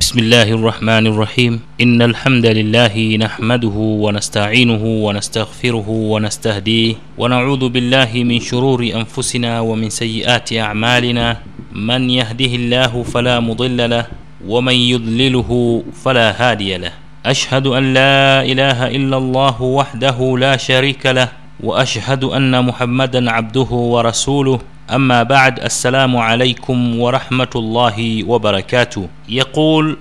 بسم الله الرحمن الرحيم إن الحمد لله نحمده ونستعينه ونستغفره ونستهديه ونعوذ بالله من شرور أنفسنا ومن سيئات أعمالنا من يهده الله فلا مضل له ومن يضلله فلا هادي له أشهد أن لا إله إلا الله وحده لا شريك له وأشهد أن محمدا عبده ورسوله أما بعد السلام عليكم ورحمة الله وبركاته. يقول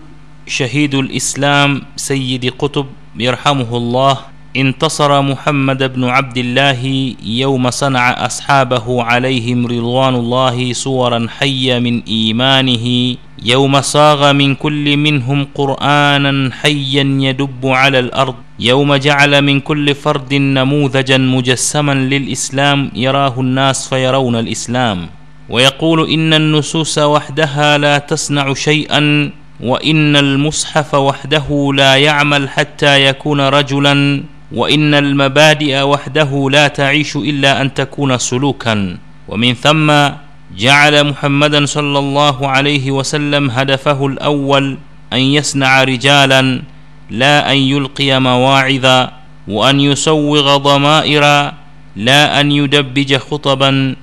شهيد الإسلام سيد قطب يرحمه الله انتصر محمد بن عبد الله يوم صنع أصحابه عليهم رضوان الله صورا حية من إيمانه يوم صاغ من كل منهم قرآنا حيا يدب على الأرض يوم جعل من كل فرد نموذجا مجسما للإسلام يراه الناس فيرون الإسلام ويقول إن النصوص وحدها لا تصنع شيئا وإن المصحف وحده لا يعمل حتى يكون رجلا وإن المبادئ وحده لا تعيش إلا أن تكون سلوكا. ومن ثم جعل محمدا صلى الله عليه وسلم هدفه الأول أن يصنع رجالا لا أن يلقي مواعظ وأن يسوغ ضمائر لا أن يدبج خطبا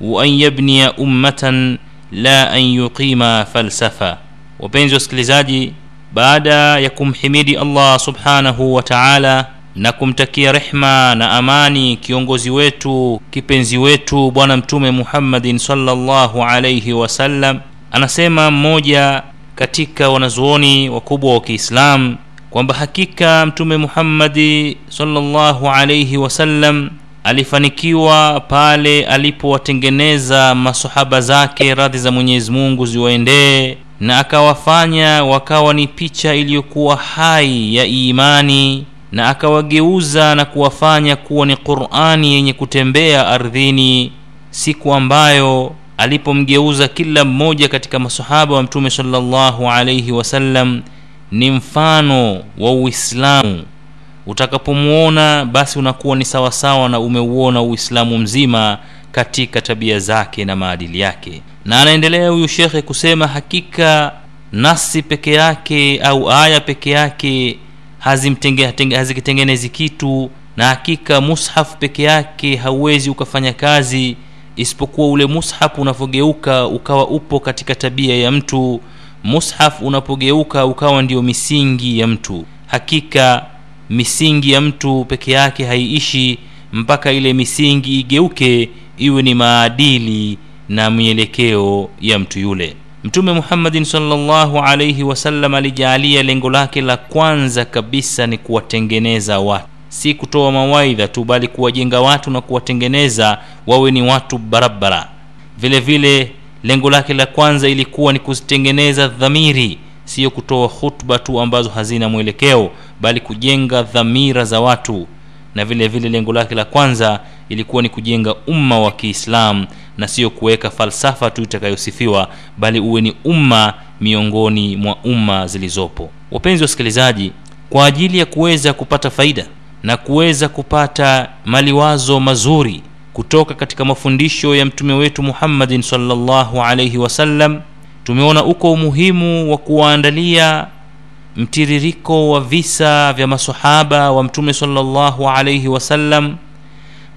وأن يبني أمة لا أن يقيم فلسفة. wapenzi baada ya kumhimidi allah subhanahu wa taala na kumtakia rehma na amani kiongozi wetu kipenzi wetu bwana mtume muhammadin salllahu alaihi wasallam anasema mmoja katika wanazuoni wakubwa wa kiislam kwamba hakika mtume muhammadi salllahu alaihi wasallam alifanikiwa pale alipowatengeneza masahaba zake radhi za mwenyezi mungu ziwaendee na akawafanya wakawa ni picha iliyokuwa hai ya imani na akawageuza na kuwafanya kuwa ni qurani yenye kutembea ardhini siku ambayo alipomgeuza kila mmoja katika masahaba wa mtume salllahu alaihi wasallam ni mfano wa uislamu. Utakapomuona basi unakuwa ni sawasawa na umeuona uislamu mzima katika tabia zake na maadili yake. Na anaendelea huyu shekhe kusema hakika nasi peke yake au aya peke yake hazikitengenezi kitu. Na hakika mushaf peke yake hauwezi ukafanya kazi isipokuwa ule mushaf unapogeuka ukawa upo katika tabia ya mtu. Mushaf unapogeuka ukawa ndiyo misingi ya mtu. Hakika misingi ya mtu peke yake haiishi mpaka ile misingi igeuke iwe ni maadili na mielekeo ya mtu yule mtume muhammadin salllahu alaihi wasallam alijaalia lengo lake la kwanza kabisa ni kuwatengeneza watu. Si kutoa mawaidha tu bali kuwajenga watu na kuwatengeneza wawe ni watu barabara. Vile vile lengo lake la kwanza ilikuwa ni kuzitengeneza dhamiri. Siyo kutoa hutba tu ambazo hazina mwelekeo bali kujenga dhamira za watu. Na vile vile lengo lake la kwanza ilikuwa ni kujenga umma wa kiislam na sio kuweka falsafa tu itakayosifiwa bali uwe ni umma miongoni mwa umma zilizopo. Wapenzi wasikilizaji kwa ajili ya kuweza kupata faida na kuweza kupata maliwazo mazuri kutoka katika mafundisho ya mtume wetu muhammadin salllahu alaihi wasallam tumeona uko umuhimu wa kuwaandalia mtiririko wa visa vya masahaba wa mtume salllahu alaihi wasallam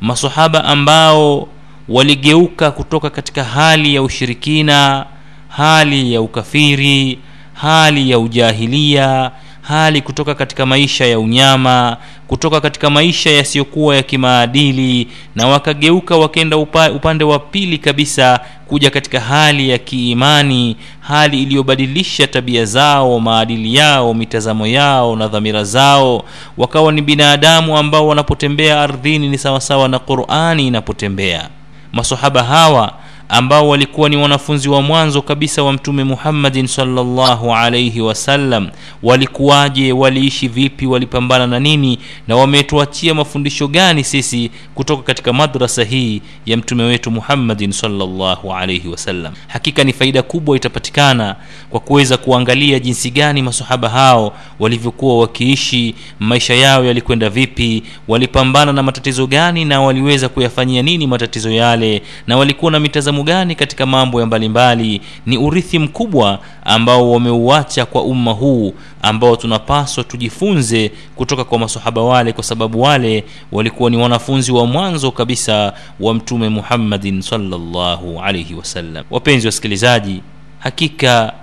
masahaba ambao waligeuka kutoka katika hali ya ushirikina hali ya ukafiri hali ya ujahilia hali kutoka katika maisha ya unyama kutoka katika maisha yasiyokuwa ya kimaadili na wakageuka wakenda upa, upande wa pili kabisa kuja katika hali ya kiimani hali iliyobadilisha tabia zao maadili yao mitazamo yao na dhamira zao. Wakawa ni binadamu ambao wanapotembea ardhini ni sawasawa na qurani inapotembea masahaba hawa ambao walikuwa ni wanafunzi wa mwanzo kabisa wa mtume muhammadin salllahu alaihi wasallam walikuwaje? Waliishi vipi? Walipambana na nini? Na wametuachia mafundisho gani sisi kutoka katika madrasa hii ya mtume wetu muhammadin salllahu alaihi wasallam hakika ni faida kubwa itapatikana kwa kuweza kuangalia jinsi gani masahaba hao walivyokuwa wakiishi maisha yao yalikwenda vipi walipambana na matatizo gani na waliweza kuyafanyia nini matatizo yale na walikuwa na mitazamo sehemu gani katika mambo ya mbalimbali ni urithi mkubwa ambao wameuacha kwa umma huu ambao tunapaswa tujifunze kutoka kwa masahaba wale kwa sababu wale walikuwa ni wanafunzi wa mwanzo kabisa wa mtume muhammadin salllahu alaihi wasallam wapenzi wasikilizaji hakika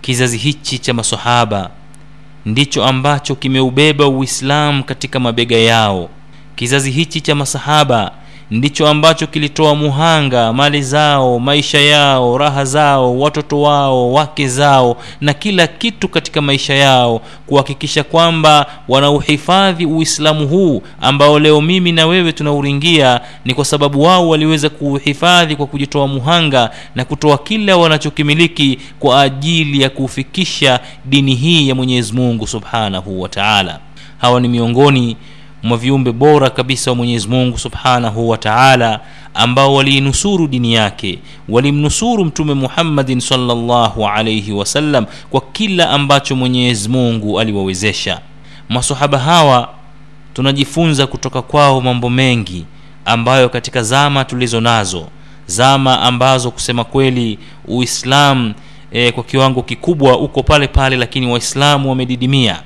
kizazi hichi cha masahaba ndicho ambacho kimeubeba uislamu katika mabega yao. Kizazi hichi cha masahaba ndicho ambacho kilitoa muhanga mali zao maisha yao raha zao watoto wao wake zao na kila kitu katika maisha yao kuhakikisha kwamba wanauhifadhi uislamu huu ambao leo mimi na wewe tunauringia. Ni kwa sababu wao waliweza kuuhifadhi kwa kujitoa muhanga na kutoa kila wanachokimiliki kwa ajili ya kufikisha dini hii ya mwenyezi mungu subhanahu wa taala. Hawa ni miongoni mwa viumbe bora kabisa wa mwenyezi mungu subhanahu wa taala ambao waliinusuru dini yake walimnusuru mtume muhammadin salllahu alaihi wasallam kwa kila ambacho mwenyezi mungu aliwawezesha. Masahaba hawa tunajifunza kutoka kwao mambo mengi ambayo katika zama tulizo nazo zama ambazo kusema kweli uislamu e, kwa kiwango kikubwa uko pale pale lakini waislamu wamedidimia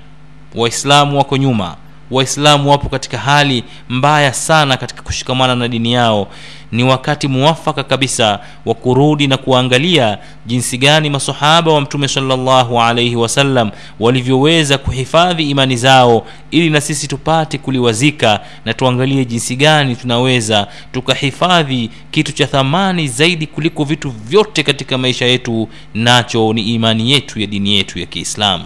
waislamu wako nyuma waislamu wapo katika hali mbaya sana katika kushikamana na dini yao. Ni wakati muwafaka kabisa wa kurudi na kuangalia jinsi gani masahaba wa mtume salllahu alaihi wasallam walivyoweza kuhifadhi imani zao ili na sisi tupate kuliwazika na tuangalie jinsi gani tunaweza tukahifadhi kitu cha thamani zaidi kuliko vitu vyote katika maisha yetu nacho ni imani yetu ya dini yetu ya kiislamu.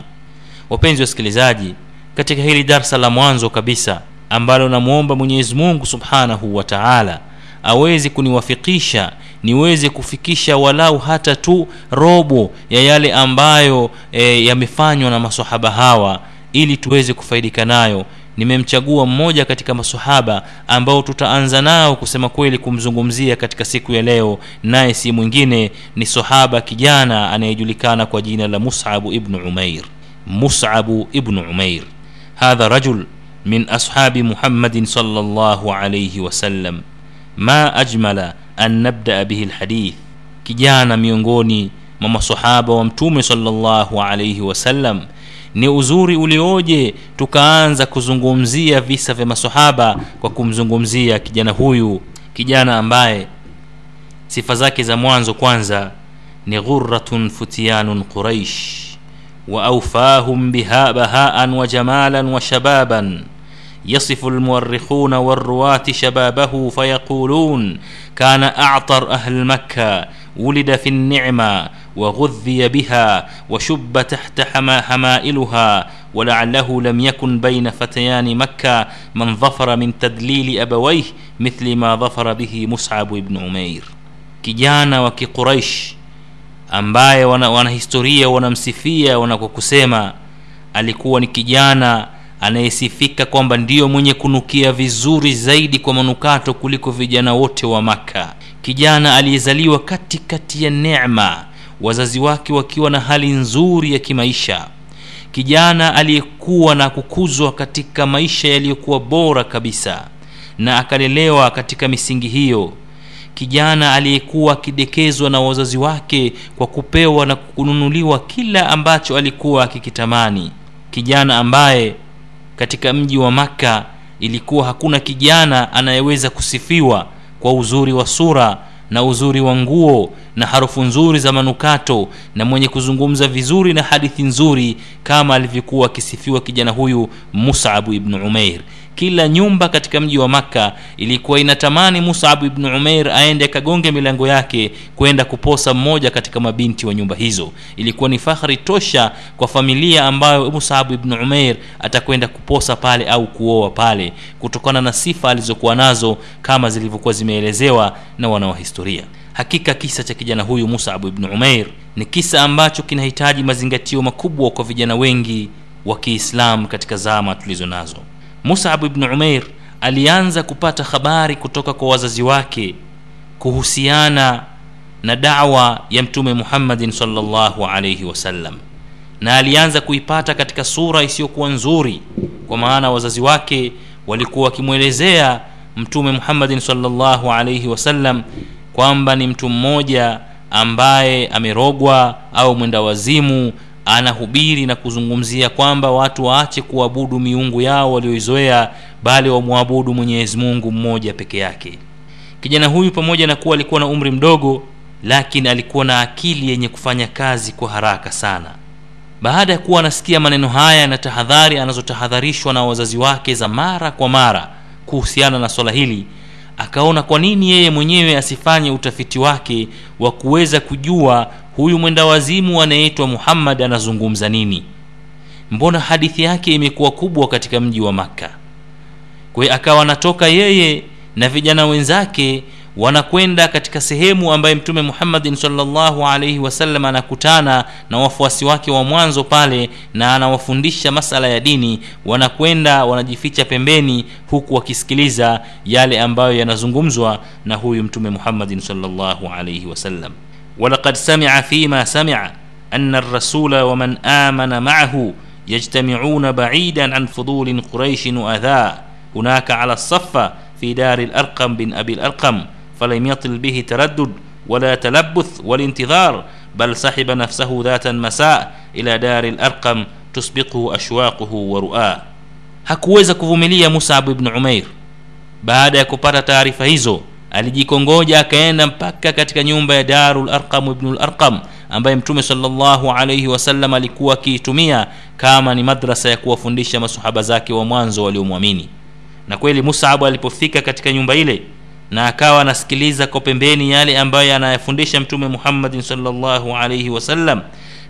Wapenzi wasikilizaji katika hili darsa la mwanzo kabisa ambalo namwomba mwenyezi mungu subhanahu wa taala aweze kuniwafikisha niweze kufikisha walau hata tu robo ya yale ambayo e, yamefanywa na masahaba hawa ili tuweze kufaidika nayo. Nimemchagua mmoja katika masahaba ambao tutaanza nao kusema kweli kumzungumzia katika siku ya leo naye si mwingine ni sahaba kijana anayejulikana kwa jina la musabu ibnu umair. Musabu ibnu umair هذا رجل من أصحاب محمد صلى الله عليه وسلم ما أجمل أن نبدأ به الحديث kijana miongoni mwa masahaba wa mtume salllahu alaihi wasallam ni uzuri ulioje tukaanza kuzungumzia visa vya masahaba kwa kumzungumzia kijana huyu kijana ambaye sifa zake za mwanzo kwanza ni ghuratun futiyanun quraish وأوفاهم بها بهاء وجمالا وشبابا. يصف المؤرخون والرواة شبابه فيقولون كان أعطر أهل مكة ولد في النعمة وغذي بها وشب تحت حما حمائلها ولعله لم يكن بين فتيان مكة من ظفر من تدليل أبويه مثل ما ظفر به مصعب بن عمير kijana wa kiquraish ambaye wana, wanahistoria wanamsifia wanako kusema alikuwa ni kijana anayesifika kwamba ndiyo mwenye kunukia vizuri zaidi kwa manukato kuliko vijana wote wa maka kijana aliyezaliwa katikati ya necma wazazi wake wakiwa na hali nzuri ya kimaisha. Kijana aliyekuwa na kukuzwa katika maisha yaliyokuwa bora kabisa na akalelewa katika misingi hiyo kijana aliyekuwa akidekezwa na wazazi wake kwa kupewa na kununuliwa kila ambacho alikuwa akikitamani. Kijana ambaye katika mji wa makka ilikuwa hakuna kijana anayeweza kusifiwa kwa uzuri wa sura na uzuri wa nguo na harufu nzuri za manukato na mwenye kuzungumza vizuri na hadithi nzuri kama alivyokuwa akisifiwa kijana huyu musabu ibnu umair kila nyumba katika mji wa makka ilikuwa inatamani musabu ibnu umair aende akagonge milango yake kwenda kuposa mmoja katika mabinti wa nyumba hizo. Ilikuwa ni fahari tosha kwa familia ambayo musabu ibnu umair atakwenda kuposa pale au kuoa pale kutokana na sifa alizokuwa nazo kama zilivyokuwa zimeelezewa na wanawahistoria. Hakika kisa cha kijana huyu musabu ibnu umair ni kisa ambacho kinahitaji mazingatio makubwa kwa vijana wengi wa kiislam katika zama tulizo nazo musab ibnu umair alianza kupata habari kutoka kwa wazazi wake kuhusiana na dawa ya mtume muhammadin salllahu alaihi wasallam na alianza kuipata katika sura isiyokuwa nzuri kwa maana wazazi wake walikuwa wakimwelezea mtume muhammadin salllahu alaihi wasallam kwamba ni mtu mmoja ambaye amerogwa au mwenda wazimu anahubiri na kuzungumzia kwamba watu waache kuabudu miungu yao walioizoea bali wamwabudu mwenyezi mungu mmoja peke yake. Kijana huyu pamoja na kuwa alikuwa na umri mdogo lakini alikuwa na akili yenye kufanya kazi kwa haraka sana. Baada ya kuwa anasikia maneno haya na tahadhari anazotahadharishwa na wazazi wake za mara kwa mara kuhusiana na swala hili akaona kwa nini yeye mwenyewe asifanye utafiti wake wa kuweza kujua huyu mwenda wazimu anayeitwa muhammad anazungumza nini? Mbona hadithi yake imekuwa kubwa katika mji wa makka? Kwa akawa anatoka yeye na vijana wenzake wanakwenda katika sehemu ambaye mtume muhammadin salllahu alaihi wasallam anakutana na wafuasi wake wa mwanzo pale na anawafundisha masala ya dini wanakwenda wanajificha pembeni huku wakisikiliza yale ambayo yanazungumzwa na huyu mtume muhammadin salllahu alaihi wasallam ولقد سمع فيما سمع أن الرسول ومن آمن معه يجتمعون بعيدا عن فضول قريش وأذى. هناك على الصفة في دار الأرقم بن أبي الأرقم فلم يطل به تردد ولا تلبث والانتظار بل سحب نفسه ذات المساء إلى دار الأرقم تسبقه أشواقه ورؤاه hakuweza kuvumilia musab ibn umair. Baada ya kupata taarifa hizo alijikongoja akaenda mpaka katika nyumba ya darul arqam ibnul arqam ambaye mtume salllahu alaihi wasallam alikuwa akiitumia kama ni madrasa ya kuwafundisha masahaba zake wa mwanzo waliomwamini. Na kweli musabu alipofika katika nyumba ile na akawa anasikiliza kwa pembeni yale ambayo anayafundisha mtume muhammadin salllahu alaihi wasallam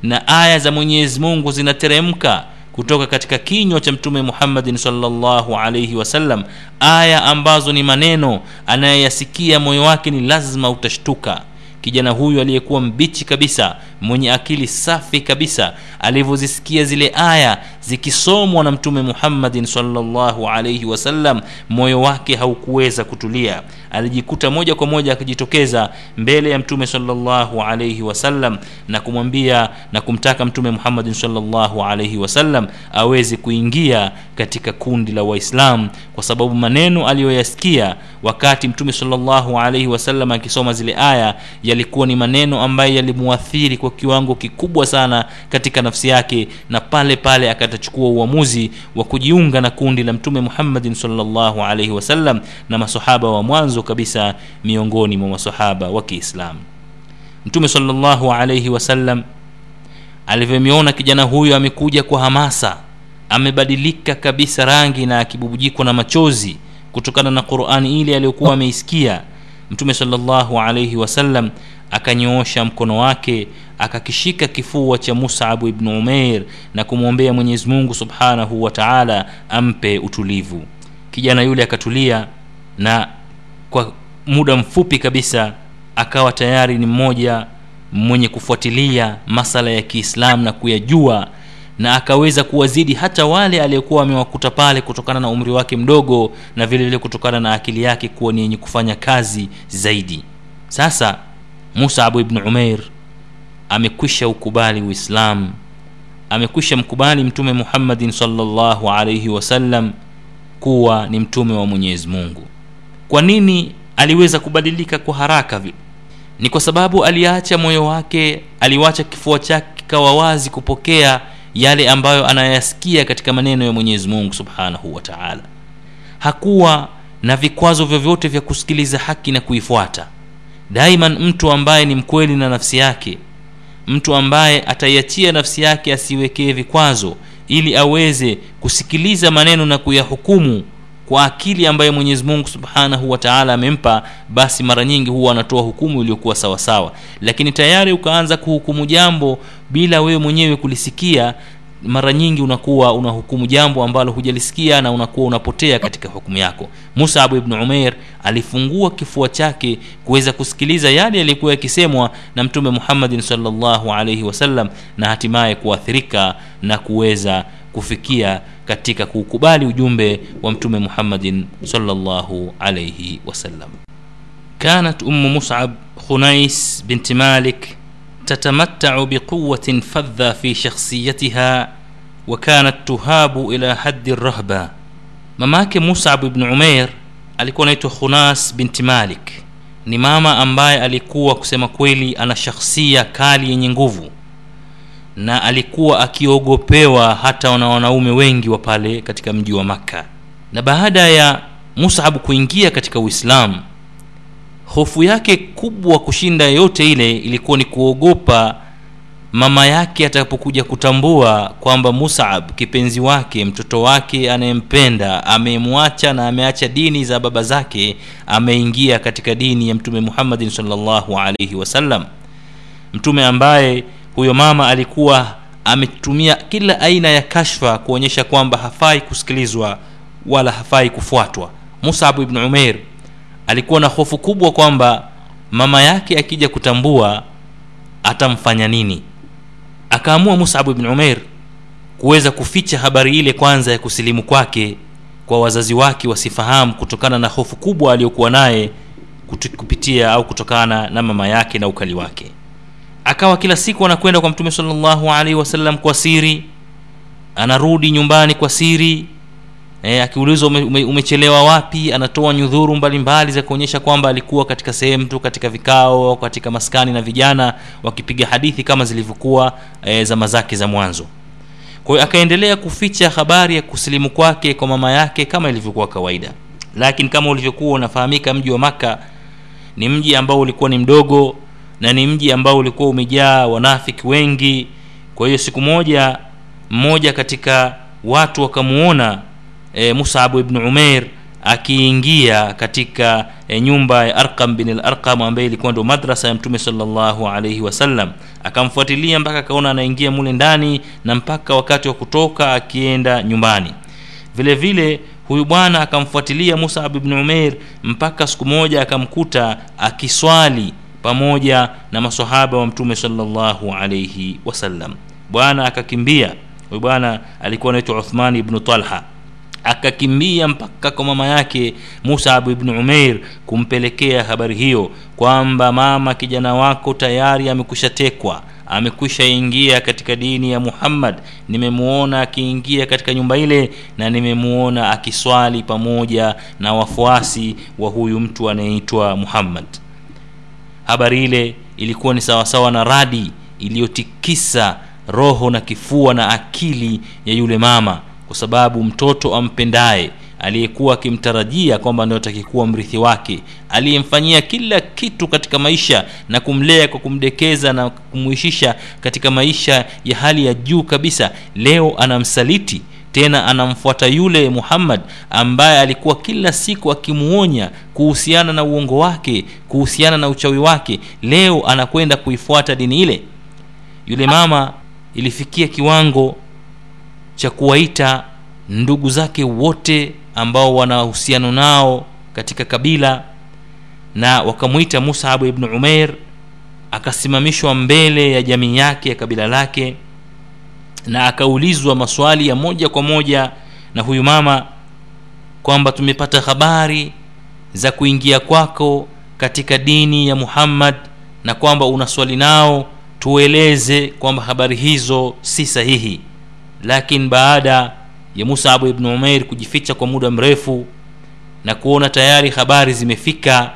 na aya za mwenyezi mungu zinateremka kutoka katika kinywa cha mtume muhammadin salllahu alaihi wasallam aya ambazo ni maneno anayeyasikia moyo wake ni lazima utashtuka. Kijana huyu aliyekuwa mbichi kabisa mwenye akili safi kabisa alivyozisikia zile aya zikisomwa na mtume muhammadin salllahu alaihi wasallam moyo wake haukuweza kutulia. Alijikuta moja kwa moja akijitokeza mbele ya mtume salllahu alaihi wasallam na kumwambia na kumtaka mtume muhammadin salllahu alaihi wasallam aweze kuingia katika kundi la waislam kwa sababu maneno aliyoyasikia wakati mtume salllahu alaihi wasallam akisoma zile aya yalikuwa ni maneno ambayo yalimuathiri kwa kiwango kikubwa sana katika nafsi yake na pale pale akatachukua uamuzi wa kujiunga na kundi la mtume muhammadin salllahu alaihi wasallam na masahaba wa mwanzo kabisa miongoni mwa masahaba wa kiislamu. Mtume salllahu alaihi wasallam alivyomiona kijana huyo amekuja kwa hamasa amebadilika kabisa rangi na akibubujikwa na machozi kutokana na qurani ile aliyokuwa ameisikia. Mtume salllahu alaihi wasallam akanyoosha mkono wake akakishika kifua cha musabu ibnu umeir na kumwombea mwenyezi mungu subhanahu wa taala ampe utulivu. Kijana yule akatulia na kwa muda mfupi kabisa akawa tayari ni mmoja mwenye kufuatilia masala ya kiislamu na kuyajua na akaweza kuwazidi hata wale aliyekuwa amewakuta pale kutokana na umri wake mdogo na vile vile kutokana na akili yake kuwa ni yenye kufanya kazi zaidi. Sasa musabu ibnu Umair amekwisha ukubali uislamu amekwisha mkubali mtume muhammadin salllahu alaihi wasallam kuwa ni mtume wa mwenyezi mungu. Kwa nini aliweza kubadilika kwa haraka vile ni kwa sababu aliacha moyo wake aliwacha kifua chake kikawa wazi kupokea yale ambayo anayasikia katika maneno ya mwenyezi mungu subhanahu wa taala. Hakuwa na vikwazo vyovyote vya kusikiliza haki na kuifuata daiman mtu ambaye ni mkweli na nafsi yake. Mtu ambaye ataiachia nafsi yake asiwekee vikwazo ili aweze kusikiliza maneno na kuyahukumu kwa akili ambayo mwenyezi mungu subhanahu wataala amempa basi mara nyingi huwa anatoa hukumu iliyokuwa sawasawa. Lakini tayari ukaanza kuhukumu jambo bila wewe mwenyewe kulisikia mara nyingi unakuwa unahukumu jambo ambalo hujalisikia na unakuwa unapotea katika hukumu yako musabu ibnu umeir alifungua kifua chake kuweza kusikiliza yale yaliyokuwa yakisemwa na mtume muhammadin salllahu alaihi wasallam na hatimaye kuathirika na kuweza kufikia katika kuukubali ujumbe wa mtume muhammadin salllahu alaihi wasallam كانت أم مصعب خنيس بنت مالك تتمتع بقوة فذة في شخصيتها wakanat tuhabu ila haddi rahba mama yake musab ibn umair alikuwa anaitwa khunas binti malik. Ni mama ambaye alikuwa kusema kweli ana shakhsia kali yenye nguvu. Na alikuwa akiogopewa hata na wanaume wengi wa pale katika mji wa makka. Na baada ya musab kuingia katika uislamu hofu yake kubwa kushinda yoyote ile ilikuwa ni kuogopa mama yake atakapokuja kutambua kwamba musab kipenzi wake mtoto wake anayempenda amemwacha na ameacha dini za baba zake ameingia katika dini ya mtume muhammadin salllahu alaihi wasallam mtume ambaye huyo mama alikuwa ametumia kila aina ya kashfa kuonyesha kwamba hafai kusikilizwa wala hafai kufuatwa. Musab ibn umeir alikuwa na hofu kubwa kwamba mama yake akija kutambua atamfanya nini akaamua musab ibn Umair kuweza kuficha habari ile kwanza ya kusilimu kwake kwa wazazi wake wasifahamu kutokana na hofu kubwa aliyokuwa naye kupitia au kutokana na mama yake na ukali wake. Akawa kila siku anakwenda kwa mtume salllahu alaihi kwa siri anarudi nyumbani kwa siri e, akiulizwa ume, ume, umechelewa wapi anatoa nyudhuru mbalimbali za kuonyesha kwamba alikuwa katika sehemu tu katika vikao katika maskani na vijana wakipiga hadithi kama zilivyokuwa e, zama zake za mwanzo. Kwa akaendelea kuficha habari ya kusilimu kwake kwa mama yake kama ilivyokuwa kawaida. Lakini kama ulivyokuwa unafahamika mji wa maka ni mji ambao ulikuwa ni mdogo na ni mji ambao ulikuwa umejaa wanafiki wengi. Kwa hiyo siku moja mmoja katika watu wakamuona e, musabu ibnu umair akiingia katika e, nyumba ya arqam bin larqam ambaye ilikuwa ndo madrasa ya mtume salllahu alaihi wasallam akamfuatilia mpaka akaona anaingia mule ndani na mpaka wakati wa kutoka akienda nyumbani. Vile vile huyu bwana akamfuatilia musab ibn umair mpaka siku moja akamkuta akiswali pamoja na masahaba wa mtume salllahu alaihi wasallam bwana akakimbia. Huyu bwana alikuwa anaitwa uthmani ibnu talha akakimbia mpaka kwa mama yake musab ibnu umeir kumpelekea habari hiyo kwamba mama kijana wako tayari amekushatekwa amekwisha ingia katika dini ya muhammad. Nimemuona akiingia katika nyumba ile na nimemuona akiswali pamoja na wafuasi wa huyu mtu anayeitwa muhammad. Habari ile ilikuwa ni sawasawa na radi iliyotikisa roho na kifua na akili ya yule mama kwa sababu mtoto ampendaye aliyekuwa akimtarajia kwamba ndio atakikuwa mrithi wake aliyemfanyia kila kitu katika maisha na kumlea kwa kumdekeza na kumuishisha katika maisha ya hali ya juu kabisa leo anamsaliti tena anamfuata yule muhammad ambaye alikuwa kila siku akimuonya kuhusiana na uongo wake kuhusiana na uchawi wake. Leo anakwenda kuifuata dini ile. Yule mama ilifikia kiwango cha kuwaita ndugu zake wote ambao wana uhusiano nao katika kabila na wakamwita musabu ibnu umeir akasimamishwa mbele ya jamii yake ya kabila lake na akaulizwa maswali ya moja kwa moja na huyu mama kwamba tumepata habari za kuingia kwako katika dini ya muhammad na kwamba unaswali nao tueleze kwamba habari hizo si sahihi lakini baada ya musabu ibnu umair kujificha kwa muda mrefu na kuona tayari habari zimefika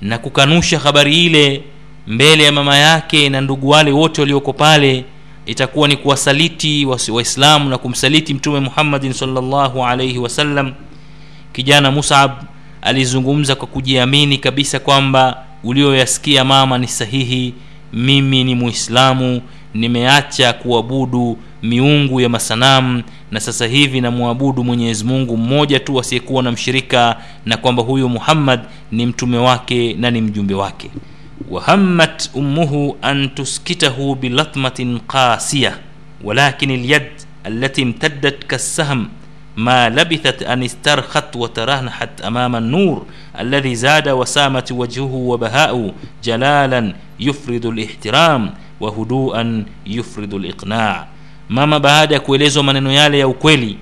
na kukanusha habari ile mbele ya mama yake na ndugu wale wote walioko pale itakuwa ni kuwasaliti waislamu na kumsaliti mtume muhammadin salllahu alaihi wasallam kijana musab alizungumza kwa kujiamini kabisa kwamba ulioyasikia mama ni sahihi mimi ni muislamu nimeacha kuabudu miungu ya masanamu na sasa hivi namwabudu mwenyezi mungu mmoja tu asiyekuwa na mshirika na kwamba huyu muhammad ni mtume wake na ni mjumbe wake wahammat ummuhu an tuskitahu bilatmatin qasiya walakin lyad التي امتدت كالسهم ما لبثت أن استرخت وترهنحت أمام النور الذي زاد وسامة وجهه وبهاء جلالا يفرد الاحترام وهدوءا يفرد الإقناع mama baada ya kuelezwa maneno yale ya ukweli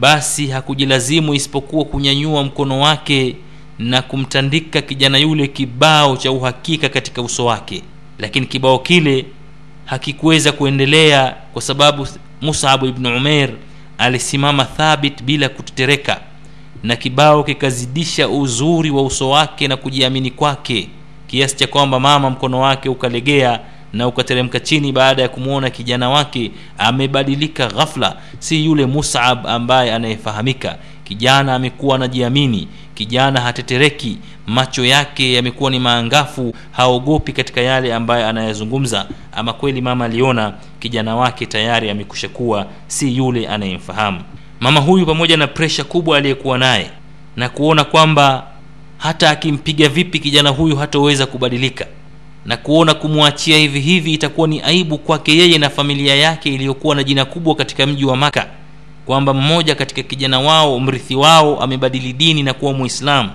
basi hakujilazimu isipokuwa kunyanyua mkono wake na kumtandika kijana yule kibao cha uhakika katika uso wake. Lakini kibao kile hakikuweza kuendelea kwa sababu musabu ibnu umer alisimama thabit bila kutetereka na kibao kikazidisha uzuri wa uso wake na kujiamini kwake kiasi cha kwamba mama mkono wake ukalegea na ukateremka chini baada ya kumwona kijana wake amebadilika ghafla. Si yule musab ambaye anayefahamika. Kijana amekuwa anajiamini kijana hatetereki macho yake yamekuwa ni maangafu haogopi katika yale ambayo anayazungumza. Ama kweli mama aliona kijana wake tayari amekusha kuwa si yule anayemfahamu. Mama huyu pamoja na presha kubwa aliyekuwa naye na kuona kwamba hata akimpiga vipi kijana huyu hataweza kubadilika na kuona kumwachia hivi hivi itakuwa ni aibu kwake yeye na familia yake iliyokuwa na jina kubwa katika mji wa maka kwamba mmoja katika kijana wao mrithi wao amebadili dini na kuwa muislamu.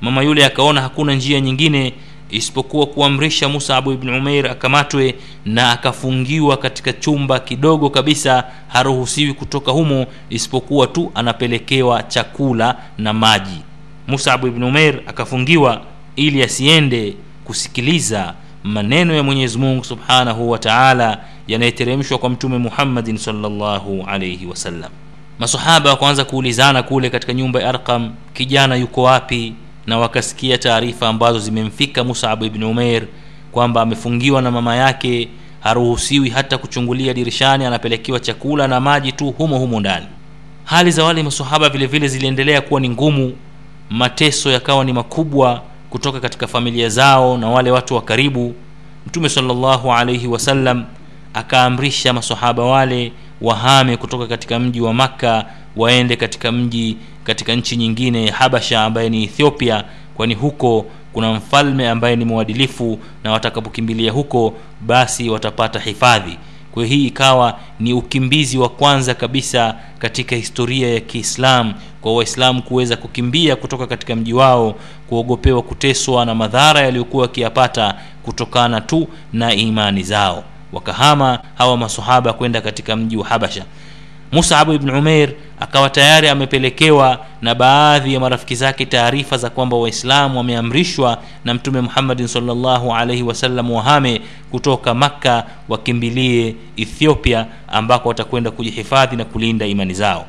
Mama yule akaona hakuna njia nyingine isipokuwa kuamrisha musabu ibn umair akamatwe na akafungiwa katika chumba kidogo kabisa haruhusiwi kutoka humo isipokuwa tu anapelekewa chakula na maji. Musabu ibn umair akafungiwa ili asiende kusikiliza maneno ya mwenyezi mungu subhanahu wa taala yanayeteremshwa kwa mtume muhammadin salllahu alaihi wasallam masahaba wakaanza kuulizana kule katika nyumba ya arqam kijana yuko wapi? Na wakasikia taarifa ambazo zimemfika musab ibni umeir kwamba amefungiwa na mama yake haruhusiwi hata kuchungulia dirishani anapelekewa chakula na maji tu humo humo ndani. Hali za wale masahaba vile vile ziliendelea kuwa ni ngumu mateso yakawa ni makubwa kutoka katika familia zao na wale watu wa karibu mtume salllahu alaihi wasallam akaamrisha masahaba wale wahame kutoka katika mji wa makka waende katika mji katika nchi nyingine habasha ambaye ni ethiopia kwani huko kuna mfalme ambaye ni mwadilifu na watakapokimbilia huko basi watapata hifadhi kwa hii ikawa ni ukimbizi wa kwanza kabisa katika historia ya kiislam kwa waislamu kuweza kukimbia kutoka katika mji wao kuogopewa kuteswa na madhara yaliyokuwa wakiyapata kutokana tu na imani zao. Wakahama hawa masahaba kwenda katika mji wa habasha musabu ibn umeir akawa tayari amepelekewa na baadhi ya marafiki zake taarifa za kwamba waislamu wameamrishwa na mtume muhammadin salllahu alaihi wasallam wahame kutoka makka wakimbilie ethiopia ambako watakwenda kujihifadhi na kulinda imani zao.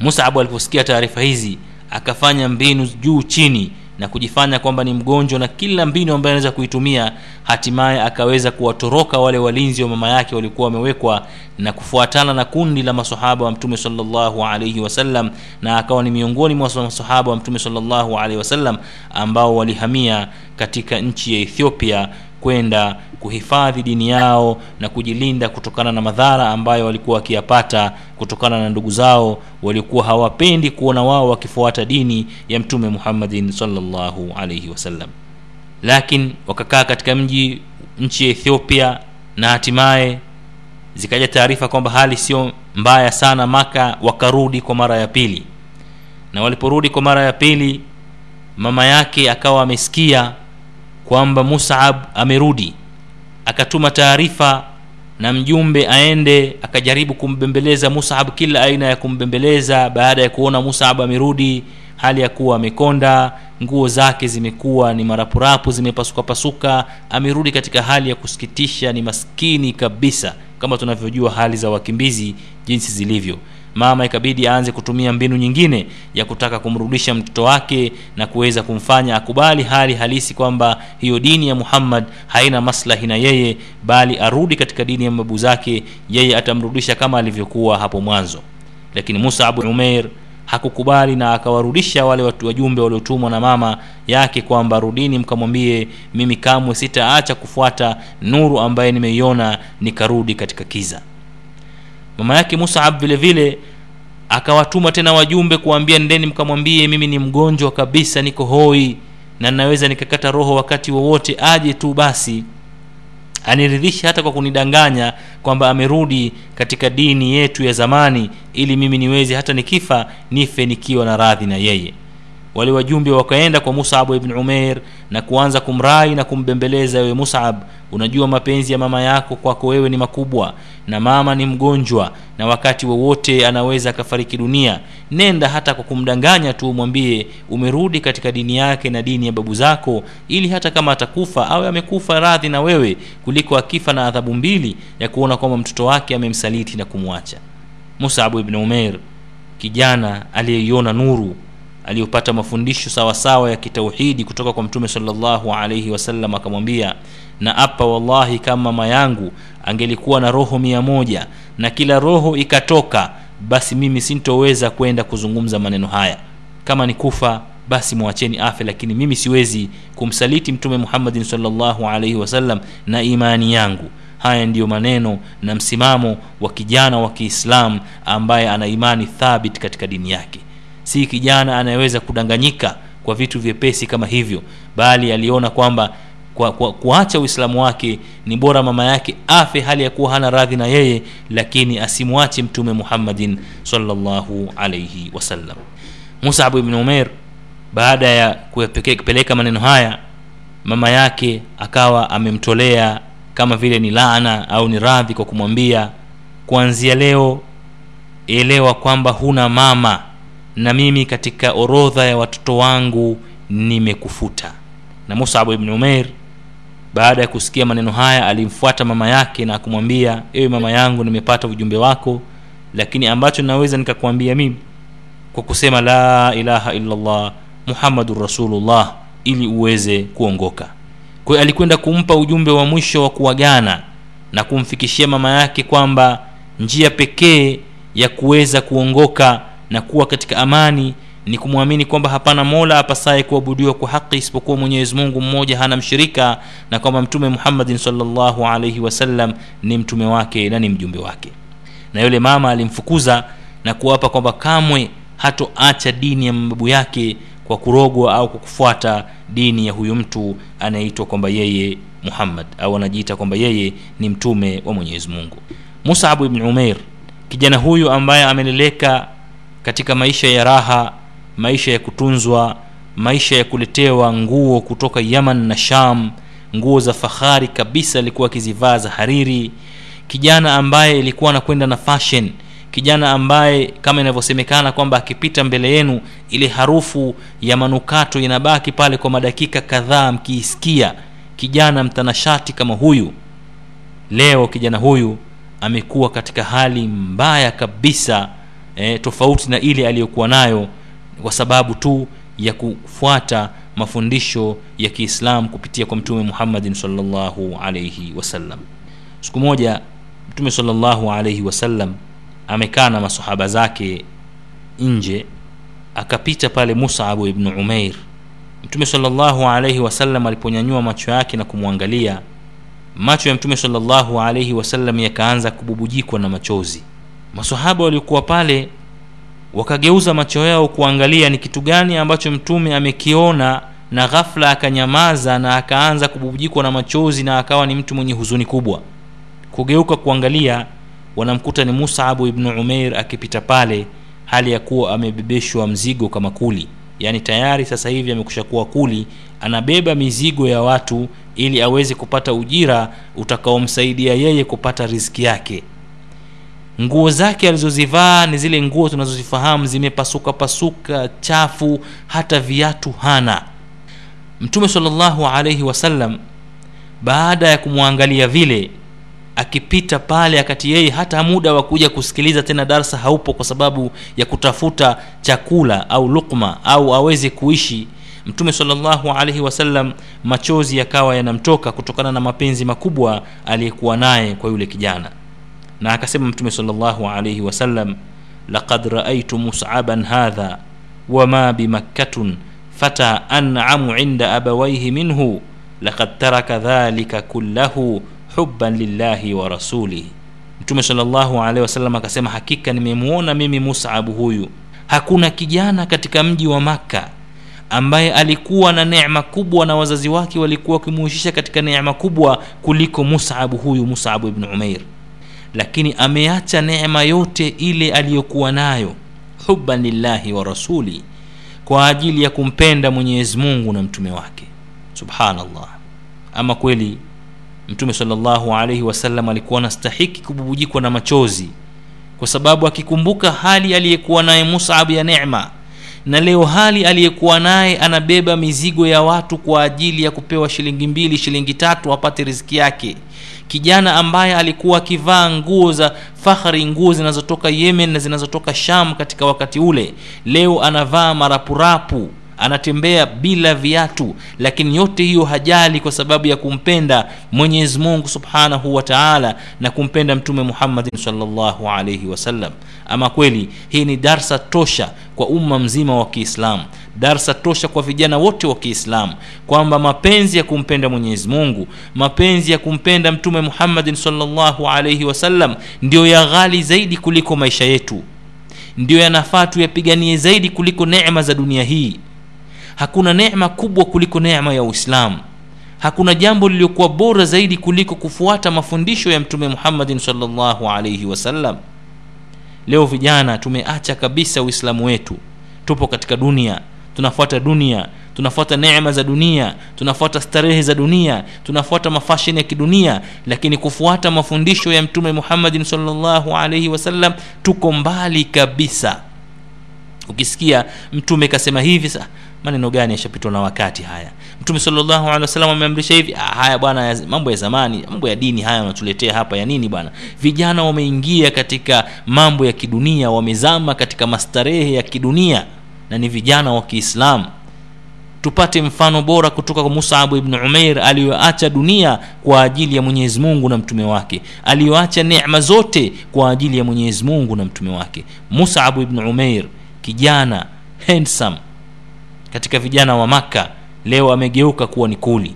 Musabu aliposikia taarifa hizi akafanya mbinu juu chini na kujifanya kwamba ni mgonjwa na kila mbinu ambayo anaweza kuitumia hatimaye akaweza kuwatoroka wale walinzi wa mama yake walikuwa wamewekwa na kufuatana na kundi la masahaba wa mtume salllahu alaihi wasallam na akawa ni miongoni mwa masahaba wa mtume salllahu alaihi wasallam ambao walihamia katika nchi ya ethiopia kwenda kuhifadhi dini yao na kujilinda kutokana na madhara ambayo walikuwa wakiyapata kutokana na ndugu zao waliokuwa hawapendi kuona wao wakifuata dini ya mtume muhammadin salllahu alaihi wasallam. Lakini wakakaa katika mji nchi ya ethiopia na hatimaye zikaja taarifa kwamba hali sio mbaya sana maka wakarudi kwa mara ya pili. Na waliporudi kwa mara ya pili mama yake akawa amesikia kwamba musab amerudi. Akatuma taarifa na mjumbe aende akajaribu kumbembeleza musab kila aina ya kumbembeleza. Baada ya kuona musab amerudi hali ya kuwa amekonda nguo zake zimekuwa ni marapurapu zimepasukapasuka amerudi katika hali ya kusikitisha ni maskini kabisa kama tunavyojua hali za wakimbizi jinsi zilivyo mama ikabidi aanze kutumia mbinu nyingine ya kutaka kumrudisha mtoto wake na kuweza kumfanya akubali hali halisi kwamba hiyo dini ya muhammad haina maslahi na yeye bali arudi katika dini ya mababu zake yeye atamrudisha kama alivyokuwa hapo mwanzo. Lakini musa abu umeir hakukubali na akawarudisha wale watu wajumbe waliotumwa na mama yake kwamba rudini mkamwambie mimi kamwe sitaacha kufuata nuru ambaye nimeiona nikarudi katika kiza mama yake musab vile vile akawatuma tena wajumbe kuambia ndeni mkamwambie mimi ni mgonjwa kabisa niko hoi na naweza nikakata roho wakati wowote aje tu basi. Aniridhishe hata kwa kunidanganya kwamba amerudi katika dini yetu ya zamani ili mimi niweze hata nikifa nife nikiwa na radhi na yeye. Wale wajumbe wakaenda kwa musabu ibn umeir na kuanza kumrai na kumbembeleza wewe musab unajua mapenzi ya mama yako kwako wewe ni makubwa na mama ni mgonjwa na wakati wowote anaweza akafariki dunia nenda hata kwa kumdanganya tu umwambie umerudi katika dini yake na dini ya babu zako ili hata kama atakufa awe amekufa radhi na wewe kuliko akifa na adhabu mbili ya kuona kwamba mtoto wake amemsaliti na kumwacha. Musabu ibn umer kijana aliyeiona nuru aliyopata mafundisho sawasawa ya kitauhidi kutoka kwa mtume salllahu alaihi wasallam akamwambia na apa wallahi kama mama yangu angelikuwa na roho mia moja na kila roho ikatoka basi mimi sintoweza kwenda kuzungumza maneno haya. Kama ni kufa basi mwacheni afe lakini mimi siwezi kumsaliti mtume muhammadin salllahu alaihi wasallam na imani yangu. Haya ndiyo maneno na msimamo wa kijana wa kiislam ambaye ana imani thabit katika dini yake si kijana anayeweza kudanganyika kwa vitu vyepesi kama hivyo bali aliona kwamba kwa, kwa kuacha uislamu wake ni bora mama yake afe hali ya kuwa hana radhi na yeye lakini asimwache mtume muhammadin salllahu alaihi wasallam. Musabu ibn umer baada ya kupeleka maneno haya mama yake akawa amemtolea kama vile ni laana au ni radhi kwa kumwambia kuanzia leo elewa kwamba huna mama na mimi katika orodha ya watoto wangu nimekufuta. Na musabu ibni umeir baada ya kusikia maneno haya alimfuata mama yake na kumwambia ewe mama yangu nimepata ujumbe wako lakini ambacho naweza nikakwambia mimi kwa kusema la ilaha illallah muhammadun rasulullah ili uweze kuongoka. Kwa alikwenda kumpa ujumbe wa mwisho wa kuagana na kumfikishia mama yake kwamba njia pekee ya kuweza kuongoka na kuwa katika amani ni kumwamini kwamba hapana mola apasaye kuabudiwa kwa haki isipokuwa mwenyezi mungu mmoja hana mshirika na kwamba mtume muhammadin salllahu alaihi wasallam ni mtume wake na ni mjumbe wake. Na yule mama alimfukuza na kuwapa kwamba kamwe hatoacha dini ya mababu yake kwa kurogwa au kwa kufuata dini ya huyu mtu anayeitwa kwamba yeye muhammad au anajiita kwamba yeye ni mtume wa mwenyezi mungu. Musabu ibn umeir kijana huyu ambaye ameleleka katika maisha ya raha maisha ya kutunzwa maisha ya kuletewa nguo kutoka yaman na sham nguo za fahari kabisa alikuwa akizivaa za hariri. Kijana ambaye ilikuwa anakwenda na fashion kijana ambaye kama inavyosemekana kwamba akipita mbele yenu ile harufu ya manukato inabaki pale kwa madakika kadhaa mkiisikia kijana mtanashati kama huyu. Leo kijana huyu amekuwa katika hali mbaya kabisa eh, tofauti na ile aliyokuwa nayo kwa sababu tu ya kufuata mafundisho ya kiislam kupitia kwa mtume muhammadin salllahu alaihi wasallam. Siku moja mtume salllahu alaihi wasallam amekaa na masahaba zake nje akapita pale musabu ibnu umair. Mtume salllahu alaihi wasallam aliponyanyua macho yake na kumwangalia macho ya mtume salllahu alaihi wasallam yakaanza kububujikwa na machozi masahaba waliokuwa pale wakageuza macho yao kuangalia ni kitu gani ambacho mtume amekiona na ghafla akanyamaza na akaanza kububujikwa na machozi na akawa ni mtu mwenye huzuni kubwa. Kugeuka kuangalia wanamkuta ni musabu ibnu umeir akipita pale hali ya kuwa amebebeshwa mzigo kama kuli. Yaani tayari sasa hivi amekusha kuwa kuli anabeba mizigo ya watu ili aweze kupata ujira utakaomsaidia yeye kupata riziki yake nguo zake alizozivaa ni zile nguo tunazozifahamu zimepasuka pasuka chafu hata viatu hana. Mtume salllahu alaihi wasallam baada ya kumwangalia vile akipita pale akati yeye hata muda wa kuja kusikiliza tena darsa haupo kwa sababu ya kutafuta chakula au lukma au aweze kuishi. Mtume salllahu alaihi wasallam machozi yakawa yanamtoka kutokana na mapenzi makubwa aliyekuwa naye kwa yule kijana na akasema mtume salllahu alaihi wasallam laqad raaitu musaban hadha wama bimakkatun fata an'amu inda abawaihi minhu laqad taraka dhalika kullahu huban lillahi wa rasulihi. Mtume salllahu alaihi wasallam akasema hakika nimemuona mimi musabu huyu. Hakuna kijana katika mji wa makka ambaye alikuwa na neema kubwa na wazazi wake walikuwa wakimuhushisha katika neema kubwa kuliko musabu huyu musabu ibnu umeir lakini ameacha neema yote ile aliyokuwa nayo huban lillahi wa rasuli kwa ajili ya kumpenda mwenyezi mungu na mtume wake. Subhanallah. Ama kweli mtume salllahu alaihi wasallam alikuwa anastahiki kububujikwa na machozi kwa sababu akikumbuka hali aliyekuwa naye musab ya nema na leo hali aliyekuwa naye anabeba mizigo ya watu kwa ajili ya kupewa shilingi mbili shilingi tatu apate riziki yake kijana ambaye alikuwa akivaa nguo za fahari nguo zinazotoka yemen na zinazotoka sham katika wakati ule leo anavaa marapurapu anatembea bila viatu. Lakini yote hiyo hajali kwa sababu ya kumpenda mwenyezi mungu subhanahu wa taala na kumpenda mtume muhammadin salllahu alaihi wasallam ama kweli hii ni darsa tosha kwa umma mzima wa kiislamu darsa tosha kwa vijana wote wa kiislamu kwamba mapenzi ya kumpenda mwenyezi mungu mapenzi ya kumpenda mtume muhammadin salllahu alaihi wasallam ndiyo ya ghali zaidi kuliko maisha yetu. Ndiyo yanafaa tuyapiganie zaidi kuliko neema za dunia hii. Hakuna neema kubwa kuliko neema ya uislamu. Hakuna jambo lililokuwa bora zaidi kuliko kufuata mafundisho ya mtume muhammadin salllahu alaihi wasallam leo vijana tumeacha kabisa uislamu wetu. Tupo katika dunia tunafuata dunia. Tunafuata neema za dunia. Tunafuata starehe za dunia. Tunafuata mafasheni ya kidunia. Lakini kufuata mafundisho ya mtume muhammadin salllahu alaihi wasallam tuko mbali kabisa. Ukisikia mtume kasema hivi sa maneno gani yashapitwa na wakati haya? Mtume salllahu alehi wasallam ameamrisha hivi ah, haya bwana mambo ya zamani mambo ya dini haya wanatuletea hapa ya nini bwana? Vijana wameingia katika mambo ya kidunia wamezama katika mastarehe ya kidunia na ni vijana wa kiislamu. Tupate mfano bora kutoka kwa musabu ibn umair aliyoacha dunia kwa ajili ya mwenyezi mungu na mtume wake. Aliyoacha neema zote kwa ajili ya mwenyezi mungu na mtume wake. Musabu ibn umair kijana handsome katika vijana wa makka leo amegeuka kuwa ni kuli.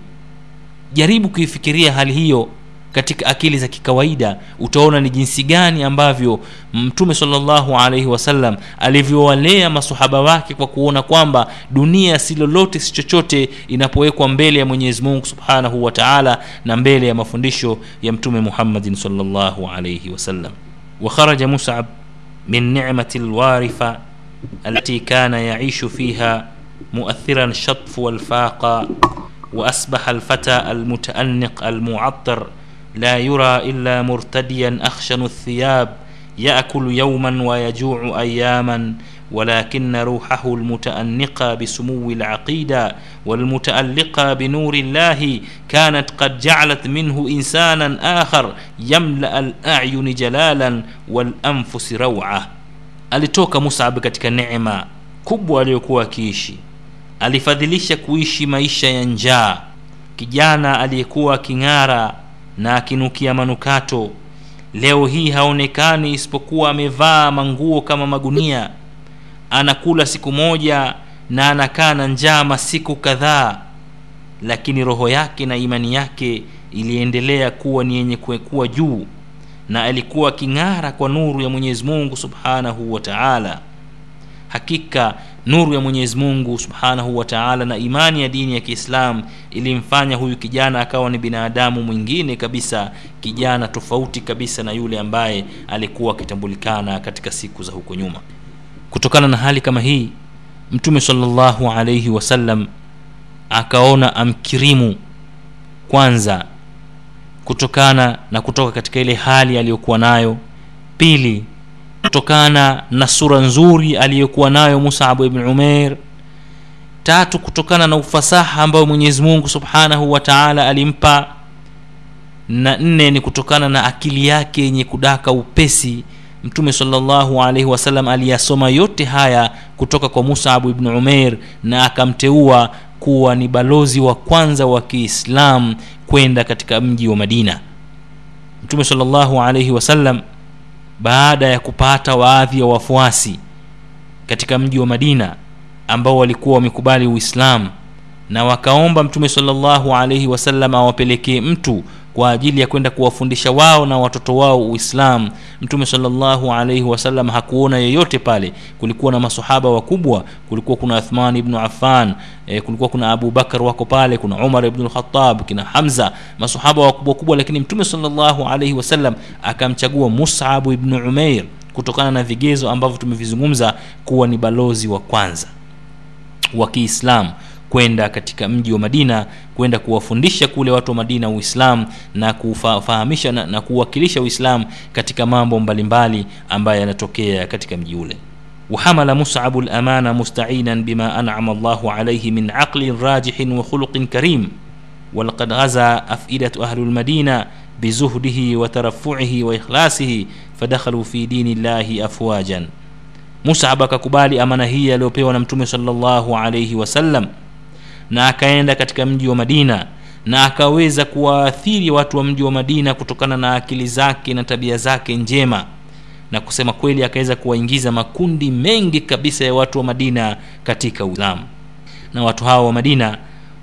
Jaribu kuifikiria hali hiyo katika akili za kikawaida utaona ni jinsi gani ambavyo mtume salllahu alaihi wasallam alivyowalea masahaba wake kwa kuona kwamba dunia si lolote si chochote inapowekwa mbele ya mwenyezi mungu subhanahu wa taala na mbele ya mafundisho ya mtume muhammadin salllahu alaihi wasallam وخرج مصعب من نعمة الوارفة التي كان يعيش فيها مؤثرا الشطف والفاقة وأصبح الفتى المتأنق المعطر لا يرى إلا مرتديا أخشن الثياب يأكل يوما ويجوع أياما ولكن روحه المتأنقة بسمو العقيدة والمتألقة بنور الله كانت قد جعلت منه إنسانا آخر يملأ الأعين جلالا والأنفس روعة. alitoka musab katika neema kubwa aliyokuwa akiishi alifadhilisha kuishi maisha ya njaa kijana aliyekuwa aking'ara na akinukia manukato. Leo hii haonekani isipokuwa amevaa manguo kama magunia. Anakula siku moja na anakaa na njaa masiku kadhaa. Lakini roho yake na imani yake iliendelea kuwa ni yenye kuwa juu. Na alikuwa aking'ara kwa nuru ya mwenyezi mungu subhanahu wa taala. Hakika nuru ya mwenyezi mungu subhanahu wa taala na imani ya dini ya kiislam ilimfanya huyu kijana akawa ni binadamu mwingine kabisa kijana tofauti kabisa na yule ambaye alikuwa akitambulikana katika siku za huko nyuma. Kutokana na hali kama hii mtume salllahu alaihi wasallam akaona amkirimu kwanza kutokana na kutoka katika ile hali aliyokuwa nayo. Pili kutokana na sura nzuri aliyokuwa nayo musabu ibn umair. Tatu kutokana na ufasaha ambayo mwenyezi mungu subhanahu wa taala alimpa. Na nne ni kutokana na akili yake yenye kudaka upesi. Mtume salllahu alaihi wasallam aliyasoma yote haya kutoka kwa musabu ibn umair na akamteua kuwa ni balozi wa kwanza wa kiislam kwenda katika mji wa madina. Mtume salllahu alaihi wasallam baada ya kupata baadhi ya wafuasi katika mji wa madina ambao walikuwa wamekubali uislamu na wakaomba mtume salllahu alaihi wasallam awapelekee mtu kwa ajili ya kwenda kuwafundisha wao na watoto wao uislamu. Mtume salllahu alaihi wasallam hakuona yeyote pale. Kulikuwa na masahaba wakubwa kulikuwa kuna uthman ibnu affan e, kulikuwa kuna abu bakar wako pale kuna umar ibnu lkhatab kina hamza masahaba wakubwa kubwa. Lakini mtume salllahu alaihi wasallam akamchagua musabu ibnu umeir kutokana na vigezo ambavyo tumevizungumza kuwa ni balozi wa kwanza wa kiislamu kwenda katika mji wa madina kwenda kuwafundisha kule watu wa madina uislamu na kufahamisha na, na kuwakilisha uislamu katika mambo mbalimbali ambayo yanatokea katika mji ule وحمل مصعب الأمانة مستعينا بما أنعم الله عليه من عقل راجح وخلق كريم ولقد غزا أفئدة أهل المدينة bizuhdihi wa tarafuihi wa ikhlasihi fadakhalu fi dini llahi afwajan musab akakubali amana hii aliyopewa na mtume salllahu alaihi wasallam na akaenda katika mji wa madina na akaweza kuwaathiri watu wa mji wa madina kutokana na akili zake na tabia zake njema na kusema kweli akaweza kuwaingiza makundi mengi kabisa ya watu wa madina katika uislamu. Na watu hawa wa madina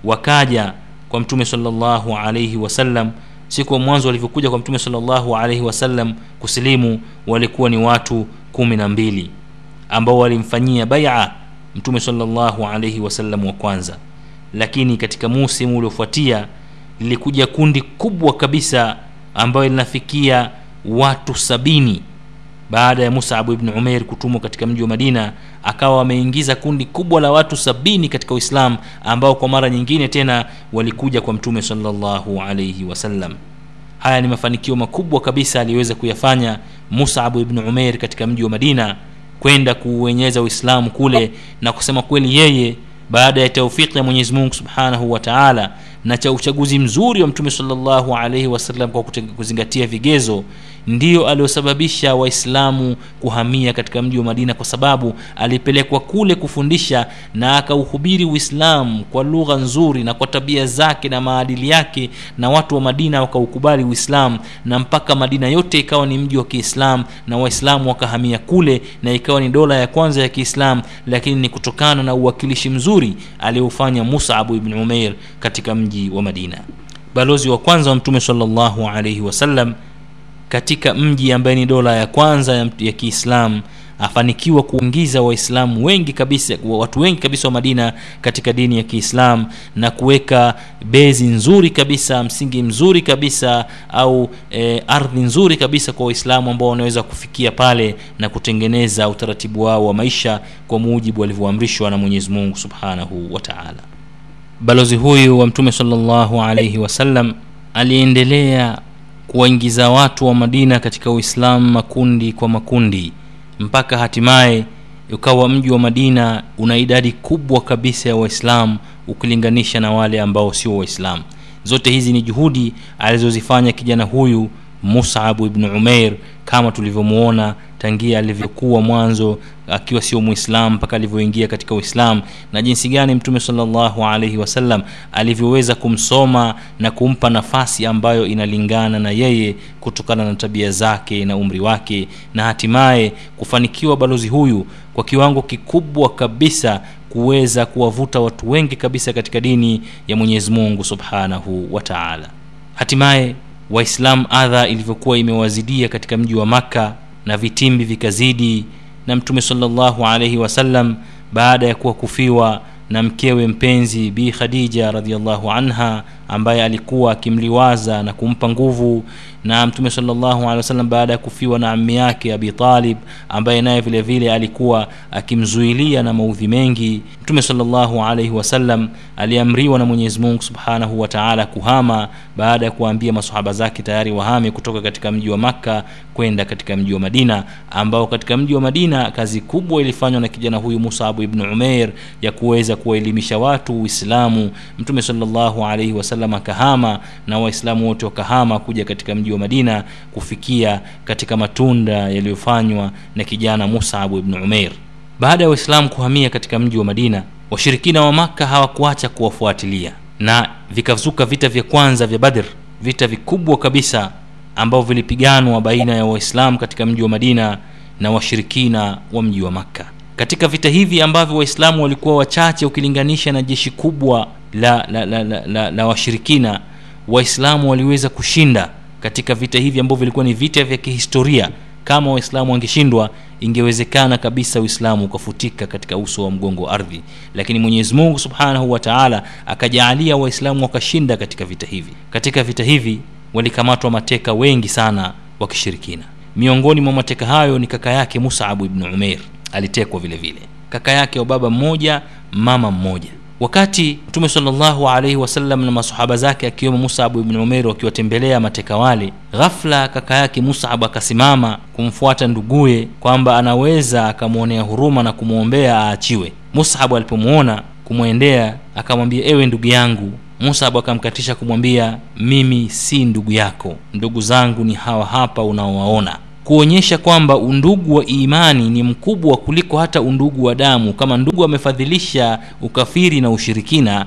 wakaja kwa mtume salllahu alaihi wasallam siku wa mwanzo walivyokuja kwa mtume salllahu alaihi wasallam kusilimu walikuwa ni watu kumi na mbili ambao walimfanyia baia mtume salllahu alaihi wasallam wa kwanza lakini katika musimu uliofuatia lilikuja kundi kubwa kabisa ambayo linafikia watu sabini. Baada ya musabu ibnu umeir kutumwa katika mji wa madina akawa wameingiza kundi kubwa la watu sabini katika uislam ambao kwa mara nyingine tena walikuja kwa mtume salllahu alaihi wasallam haya ni mafanikio makubwa kabisa aliyoweza kuyafanya musabu ibni umeir katika mji wa madina kwenda kuuenyeza uislamu kule na kusema kweli yeye baada ya taufiki ya mwenyezi mungu subhanahu wa taala na cha uchaguzi mzuri wa mtume salllahu alaihi wasallam kwa kuzingatia vigezo ndiyo aliyosababisha waislamu kuhamia katika mji wa madina kwa sababu alipelekwa kule kufundisha na akauhubiri uislamu kwa lugha nzuri na kwa tabia zake na maadili yake na watu wa madina wakaukubali uislamu na mpaka madina yote ikawa ni mji wa kiislamu na waislamu wakahamia kule na ikawa ni dola ya kwanza ya kiislamu lakini ni kutokana na uwakilishi mzuri aliyoufanya musabu ibn umeir katika mji wa madina. Balozi wa kwanza wa mtume salllahu alaihi wasallam katika mji ambaye ni dola ya kwanza ya, ya kiislamu. Afanikiwa kuingiza waislamu wengi kabisa watu wengi kabisa wa madina katika dini ya kiislamu na kuweka bezi nzuri kabisa msingi mzuri kabisa au e, ardhi nzuri kabisa kwa waislamu ambao wanaweza kufikia pale na kutengeneza utaratibu wao wa maisha kwa mujibu walivyoamrishwa na mwenyezi mungu subhanahu wa taala. Balozi huyu wa mtume salllahu alaihi wasallam aliendelea kuwaingiza watu wa madina katika uislamu makundi kwa makundi mpaka hatimaye ukawa mji wa madina una idadi kubwa kabisa ya waislamu ukilinganisha na wale ambao sio waislamu. Zote hizi ni juhudi alizozifanya kijana huyu musabu ibnu umeir kama tulivyomuona tangia alivyokuwa mwanzo akiwa sio muislam mpaka alivyoingia katika uislamu na jinsi gani mtume salllahu alaihi wasallam alivyoweza kumsoma na kumpa nafasi ambayo inalingana na yeye kutokana na tabia zake na umri wake na hatimaye kufanikiwa balozi huyu kwa kiwango kikubwa kabisa kuweza kuwavuta watu wengi kabisa katika dini ya mwenyezi mungu subhanahu wa taala. Hatimaye waislamu adha ilivyokuwa imewazidia katika mji wa makka na vitimbi vikazidi na mtume salllahu alaihi wasallam baada ya kuwa kufiwa na mkewe mpenzi bi khadija radiallahu anha ambaye alikuwa akimliwaza na kumpa nguvu na mtume salllahu alehi wasallam baada ya kufiwa na ammi yake abi talib ambaye naye vile vile alikuwa akimzuilia na maudhi mengi mtume salllahu alaihi wasallam aliamriwa na mwenyezi mungu subhanahu wa taala kuhama baada ya kuwaambia masahaba zake tayari wahame kutoka katika mji wa makka kwenda katika mji wa madina ambao katika mji wa madina kazi kubwa ilifanywa na kijana huyu musabu ibnu umeir ya kuweza kuwaelimisha watu uislamu. Mtume salllahu alaihi wasallam akahama na waislamu wote wakahama kuja katika mji wa madina kufikia katika matunda yaliyofanywa na kijana musabu ibnu umeir baada ya waislamu kuhamia katika mji wa madina washirikina wa makka hawakuacha kuwafuatilia na vikazuka vita vya kwanza vya badr vita vikubwa kabisa ambavyo vilipiganwa baina ya waislamu katika mji wa madina na washirikina wa mji wa makka. Katika vita hivi ambavyo waislamu walikuwa wachache ukilinganisha na jeshi kubwa la, la, la, la, la, la washirikina waislamu waliweza kushinda katika vita hivi ambavyo vilikuwa ni vita vya kihistoria kama waislamu wangeshindwa ingewezekana kabisa uislamu ukafutika katika uso wa mgongo wa ardhi. Lakini mwenyezi mungu subhanahu wa taala akajaalia waislamu wakashinda katika vita hivi. Katika vita hivi walikamatwa mateka wengi sana wa kishirikina. Miongoni mwa mateka hayo ni kaka yake musabu ibnu umeir alitekwa vile vile. Kaka yake wa baba mmoja mama mmoja wakati mtume salllahu alaihi wasallam na masahaba zake akiwemo musabu ibni umeri wakiwatembelea mateka wale ghafla kaka yake musabu akasimama kumfuata nduguye kwamba anaweza akamwonea huruma na kumwombea aachiwe. Musabu alipomwona kumwendea akamwambia ewe ndugu yangu musabu akamkatisha kumwambia mimi si ndugu yako. Ndugu zangu ni hawa hapa unaowaona kuonyesha kwamba undugu wa imani ni mkubwa kuliko hata undugu wa damu. Kama ndugu amefadhilisha ukafiri na ushirikina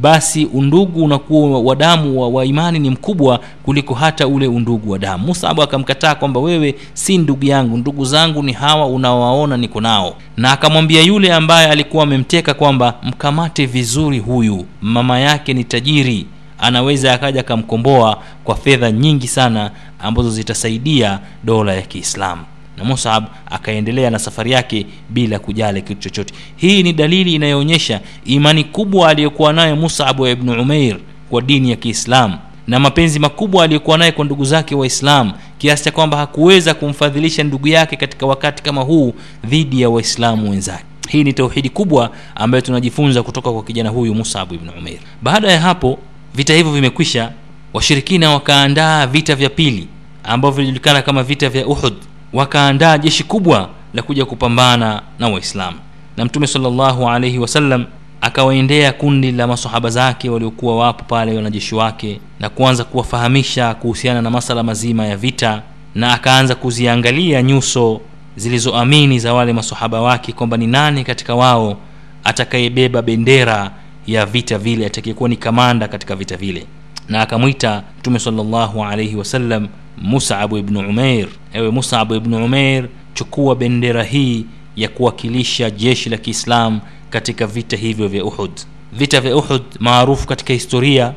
basi undugu unakuwa wa damu wa, wa imani ni mkubwa kuliko hata ule undugu wa damu. Musabu akamkataa kwamba wewe si ndugu yangu ndugu zangu ni hawa unawaona niko nao. Na akamwambia yule ambaye alikuwa amemteka kwamba mkamate vizuri huyu mama yake ni tajiri anaweza akaja akamkomboa kwa fedha nyingi sana ambazo zitasaidia dola ya kiislamu. Na musab akaendelea na safari yake bila kujali kitu chochote. Hii ni dalili inayoonyesha imani kubwa aliyokuwa nayo musab wa ibnu umair kwa dini ya kiislamu na mapenzi makubwa aliyokuwa naye kwa ndugu zake waislamu kiasi cha kwamba hakuweza kumfadhilisha ndugu yake katika wakati kama huu dhidi ya waislamu wenzake. Hii ni tauhidi kubwa ambayo tunajifunza kutoka kwa kijana huyu musabu ibnu umeir baada ya hapo vita hivyo vimekwisha washirikina wakaandaa vita vya pili ambavyo vilijulikana kama vita vya uhud. Wakaandaa jeshi kubwa la kuja kupambana na waislamu. Na mtume salllahu alaihi wasallam akawaendea kundi la masahaba zake waliokuwa wapo pale wanajeshi wake na kuanza kuwafahamisha kuhusiana na masala mazima ya vita na akaanza kuziangalia nyuso zilizoamini za wale masahaba wake kwamba ni nani katika wao atakayebeba bendera ya vita vile atakayekuwa ni kamanda katika vita vile. Na akamwita mtume salllahu alaihi wasallam musabu ibnu umeir ewe musabu ibnu umair chukua bendera hii ya kuwakilisha jeshi la kiislam katika vita hivyo vya uhud. Vita vya uhud maarufu katika historia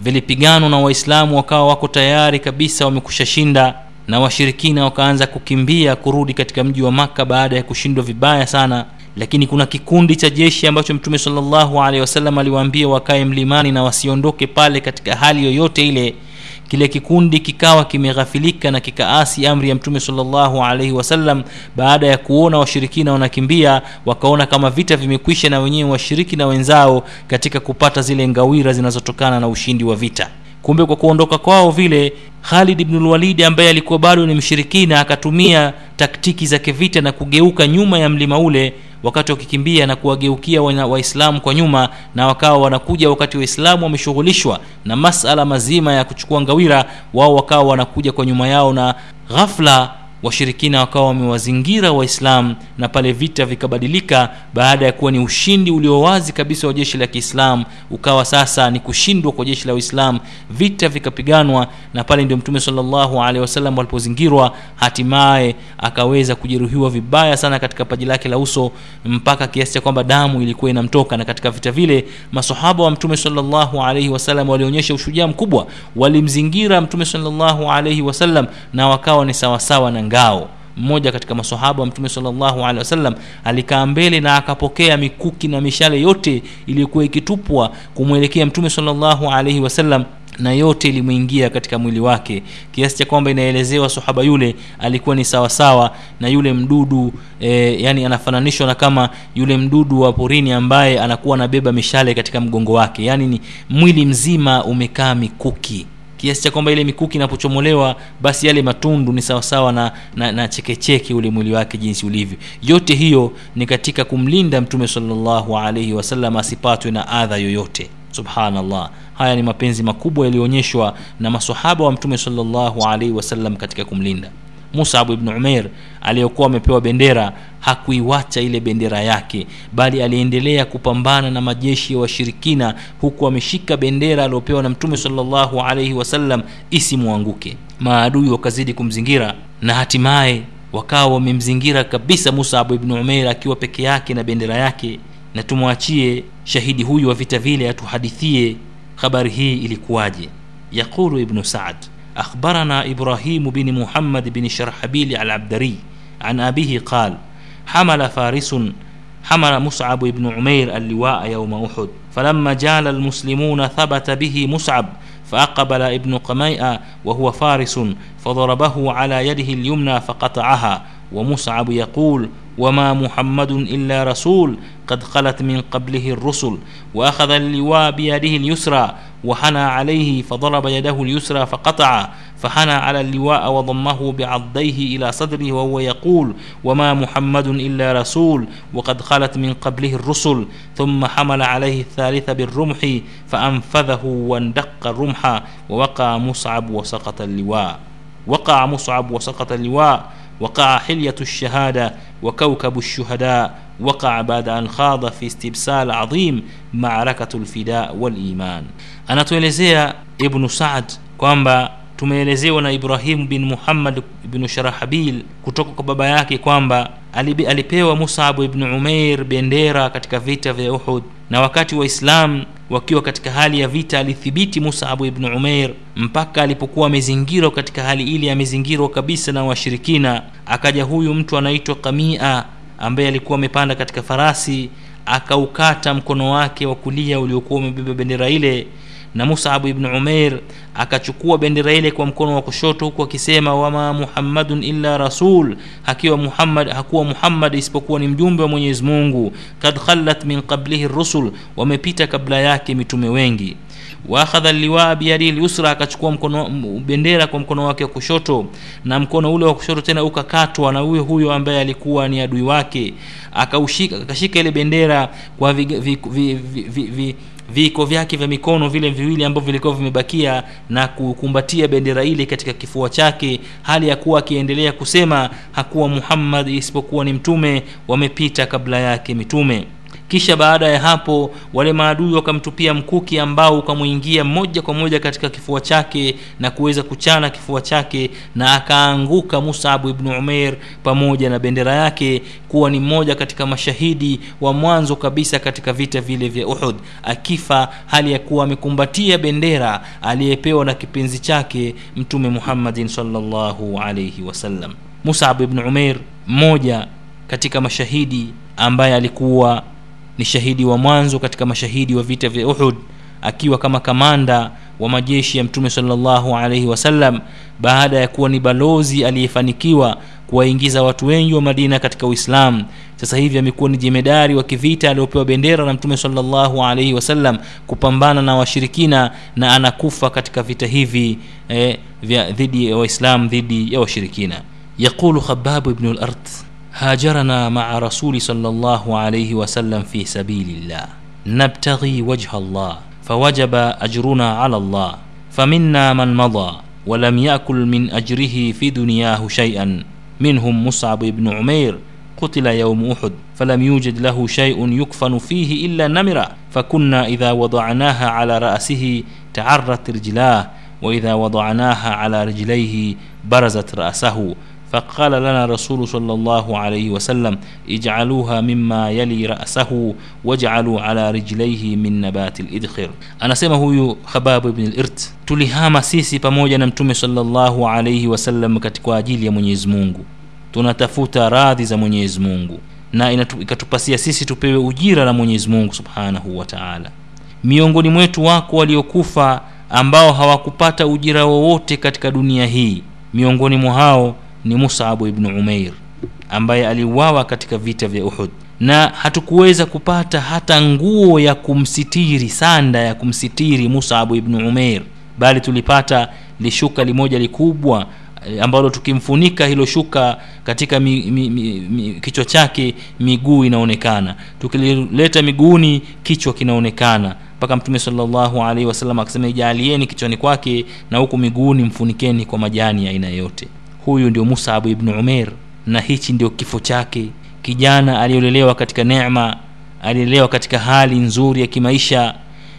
vilipiganwa na waislamu wakawa wako tayari kabisa wamekusha shinda na washirikina wakaanza kukimbia kurudi katika mji wa makka baada ya kushindwa vibaya sana lakini kuna kikundi cha jeshi ambacho mtume salllahu alehi wasallam aliwaambia wakae mlimani na wasiondoke pale katika hali yoyote ile. Kile kikundi kikawa kimeghafilika na kikaasi amri ya mtume salllahu alaihi wasallam. Baada ya kuona washirikina wanakimbia wakaona kama vita vimekwisha na wenyewe washiriki na wenzao katika kupata zile ngawira zinazotokana na ushindi wa vita. Kumbe kwa kuondoka kwao vile khalid bnulwalidi ambaye alikuwa bado ni mshirikina akatumia taktiki za kivita na kugeuka nyuma ya mlima ule wakati wakikimbia na kuwageukia waislamu kwa nyuma na wakawa wanakuja wakati waislamu wameshughulishwa na masala mazima ya kuchukua ngawira wao wakawa wanakuja kwa nyuma yao na ghafla washirikina wakawa wamewazingira waislamu na pale vita vikabadilika baada ya kuwa ni ushindi ulio wazi kabisa wa jeshi la kiislamu ukawa sasa ni kushindwa kwa jeshi la uislam vita vikapiganwa na pale ndio mtume salllahu alehi wasallam walipozingirwa hatimaye akaweza kujeruhiwa vibaya sana katika paji lake la uso mpaka kiasi cha kwamba damu ilikuwa inamtoka. Na katika vita vile masahaba wa mtume salllahu alaihi wasallam walionyesha ushujaa mkubwa walimzingira mtume salllahu alaihi wasallam na wakawa ni sawasawa na ngao mmoja katika masahaba wa mtume salllahu alehi wasallam alikaa mbele na akapokea mikuki na mishale yote iliyokuwa ikitupwa kumwelekea mtume salllahu alaihi wasallam na yote ilimwingia katika mwili wake. Kiasi cha kwamba inaelezewa sahaba yule alikuwa ni sawasawa na yule mdudu e, yani anafananishwa na kama yule mdudu wa porini ambaye anakuwa anabeba mishale katika mgongo wake. Yani ni mwili mzima umekaa mikuki kiasi cha kwamba ile mikuki inapochomolewa basi yale matundu ni sawasawa na, na, na chekecheke ule mwili wake jinsi ulivyo. Yote hiyo ni katika kumlinda mtume salllahu alaihi wasallam asipatwe na adha yoyote. Subhanallah. Haya ni mapenzi makubwa yaliyoonyeshwa na masahaba wa mtume salllahu alaihi wasallam katika kumlinda musab ibnu umeir aliyokuwa amepewa bendera hakuiwacha ile bendera yake bali aliendelea kupambana na majeshi ya washirikina huku ameshika bendera aliyopewa na mtume salllahu alaihi wasallam isimwanguke. Maadui wakazidi kumzingira na hatimaye wakawa wamemzingira kabisa musabu ibnu umeir akiwa peke yake na bendera yake. Na tumwachie shahidi huyu wa vita vile atuhadithie habari hii ilikuwaje. Yaqulu ibnu saad أخبرنا إبراهيم بن محمد بن شرحبيل العبدري عن أبيه قال حمل فارس حمل مصعب بن عمير اللواء يوم أحد فلما جال المسلمون ثبت به مصعب فأقبل ابن قميئة وهو فارس فضربه على يده اليمنى فقطعها ومصعب يقول وما محمد إلا رسول قد خلت من قبله الرسل وأخذ اللواء بيده اليسرى وحنى عليه فضرب يده اليسرى فقطع فحنى على اللواء وضمه بعضيه إلى صدره وهو يقول وما محمد إلا رسول وقد خلت من قبله الرسل ثم حمل عليه الثالث بالرمح فأنفذه واندق الرمح ووقع مصعب وسقط اللواء. وقع مصعب وسقط اللواء وقع حلية الشهادة وكوكب الشهداء وقع بعد أن خاض في استبسال عظيم معركة الفداء والإيمان anatuelezea ibnu saad kwamba tumeelezewa na ibrahim bin muhammad bnu sharahabil kutoka kwa baba yake kwamba alibi- alipewa musabu ibnu umeir bendera katika vita vya uhud na wakati waislam wakiwa katika hali ya vita alithibiti musabu ibnu umeir mpaka alipokuwa amezingirwa katika hali ile amezingirwa kabisa na washirikina. Akaja huyu mtu anaitwa kamia ambaye alikuwa amepanda katika farasi akaukata mkono wake wa kulia uliokuwa umebeba bendera ile na musabu ibnu umair akachukua bendera ile kwa mkono wa kushoto huku akisema wama muhammadun illa rasul. Hakiwa muhammad hakuwa muhammad isipokuwa ni mjumbe wa mwenyezi mungu. Kad khallat min qablihi rusul. Wamepita kabla yake mitume wengi. Waakhadha liwaa biyadihi lyusra akachukua mkono bendera kwa mkono wake wa kushoto. Na mkono ule wa kushoto tena ukakatwa na huyo huyo ambaye alikuwa ni adui wake. Akashika ile bendera kwa vi, vi- vi- vi- vi- vi- viiko vyake vya mikono vile viwili ambavyo vilikuwa vimebakia na kukumbatia bendera ile katika kifua chake. Hali ya kuwa akiendelea kusema hakuwa muhammad isipokuwa ni mtume wamepita kabla yake mitume kisha baada ya hapo wale maadui wakamtupia mkuki ambao ukamwingia moja kwa moja katika kifua chake na kuweza kuchana kifua chake na akaanguka musabu ibnu umeir pamoja na bendera yake kuwa ni mmoja katika mashahidi wa mwanzo kabisa katika vita vile vya uhud. Akifa hali ya kuwa amekumbatia bendera aliyepewa na kipenzi chake mtume muhammadin salllahu alaihi wasallam musab ibnu Umair mmoja katika mashahidi ambaye alikuwa ni shahidi wa mwanzo katika mashahidi wa vita vya uhud akiwa kama kamanda wa majeshi ya mtume salllahu alaihi wasallam baada ya kuwa ni balozi aliyefanikiwa kuwaingiza watu wengi wa madina katika uislamu. Sasa hivi amekuwa ni jemedari wa kivita aliopewa bendera na mtume salllahu alaihi wasallam kupambana na washirikina na anakufa katika vita hivi eh, vya dhidi ya waislam dhidi ya washirikina. Yaqulu khababu ibnu lard هاجرنا مع رسول صلى الله عليه وسلم في سبيل الله. نبتغي وجه الله فوجب أجرنا على الله. فمنا من مضى ولم يأكل من أجره في دنياه شيئا. منهم مصعب بن عمير قتل يوم أحد فلم يوجد له شيء يكفن فيه إلا نمرة. فكنا إذا وضعناها على رأسه تعرت رجلاه وإذا وضعناها على رجليه برزت رأسه. فقال لنا رسول صلى الله عليه وسلم اجعلوها مما يلي رأسه واجعلوا على رجليه من نبات الإدخر anasema huyu khabab ibn al-irt tulihama sisi pamoja na mtume sallallahu alaihi wasallam katika ajili ya mwenyezi mungu tunatafuta radhi za mwenyezi mungu na inatu, ikatupasia sisi tupewe ujira na mwenyezi mungu subhanahu wa taala miongoni mwetu wako waliokufa ambao hawakupata ujira wowote katika dunia hii miongoni mwa hao ni musabu ibnu umair ambaye aliuawa katika vita vya uhud. Na hatukuweza kupata hata nguo ya kumsitiri sanda ya kumsitiri musabu ibnu umair bali tulipata lishuka limoja likubwa eh, ambalo tukimfunika hilo shuka katika mi, mi, mi, mi, kichwa chake miguu inaonekana. Tukilileta miguuni kichwa kinaonekana. Mpaka mtume salllahu alaihi wasallam akasema ijaalieni kichwani kwake na huku miguuni mfunikeni kwa majani ya aina yote huyu ndio musabu ibnu umeir na hichi ndio kifo chake. Kijana aliyolelewa katika neema aliyelelewa katika hali nzuri ya kimaisha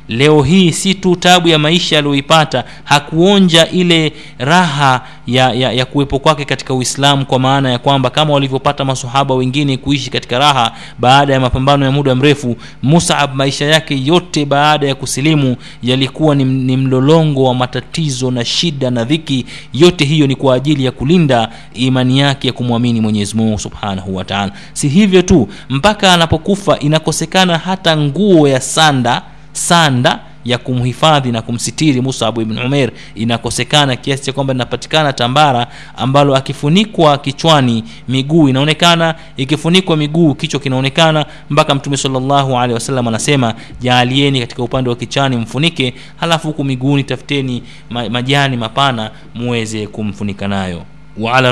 leo hii si tu tabu ya maisha aliyoipata hakuonja ile raha ya, ya, ya kuwepo kwake katika uislamu kwa maana ya kwamba kama walivyopata masahaba wengine kuishi katika raha baada ya mapambano ya muda mrefu musab maisha yake yote baada ya kusilimu yalikuwa ni, ni mlolongo wa matatizo na shida na dhiki. Yote hiyo ni kwa ajili ya kulinda imani yake ya kumwamini mwenyezi mungu subhanahu wataala si hivyo tu mpaka anapokufa inakosekana hata nguo ya sanda sanda ya kumhifadhi na kumsitiri Mus'ab ibn Umair inakosekana kiasi cha kwamba linapatikana tambara ambalo akifunikwa kichwani miguu inaonekana, ikifunikwa miguu kichwa kinaonekana, mpaka Mtume sallallahu alaihi wasallam anasema jaalieni katika upande wa kichani mfunike, halafu huku miguuni tafuteni majani mapana muweze kumfunika nayo. wa ala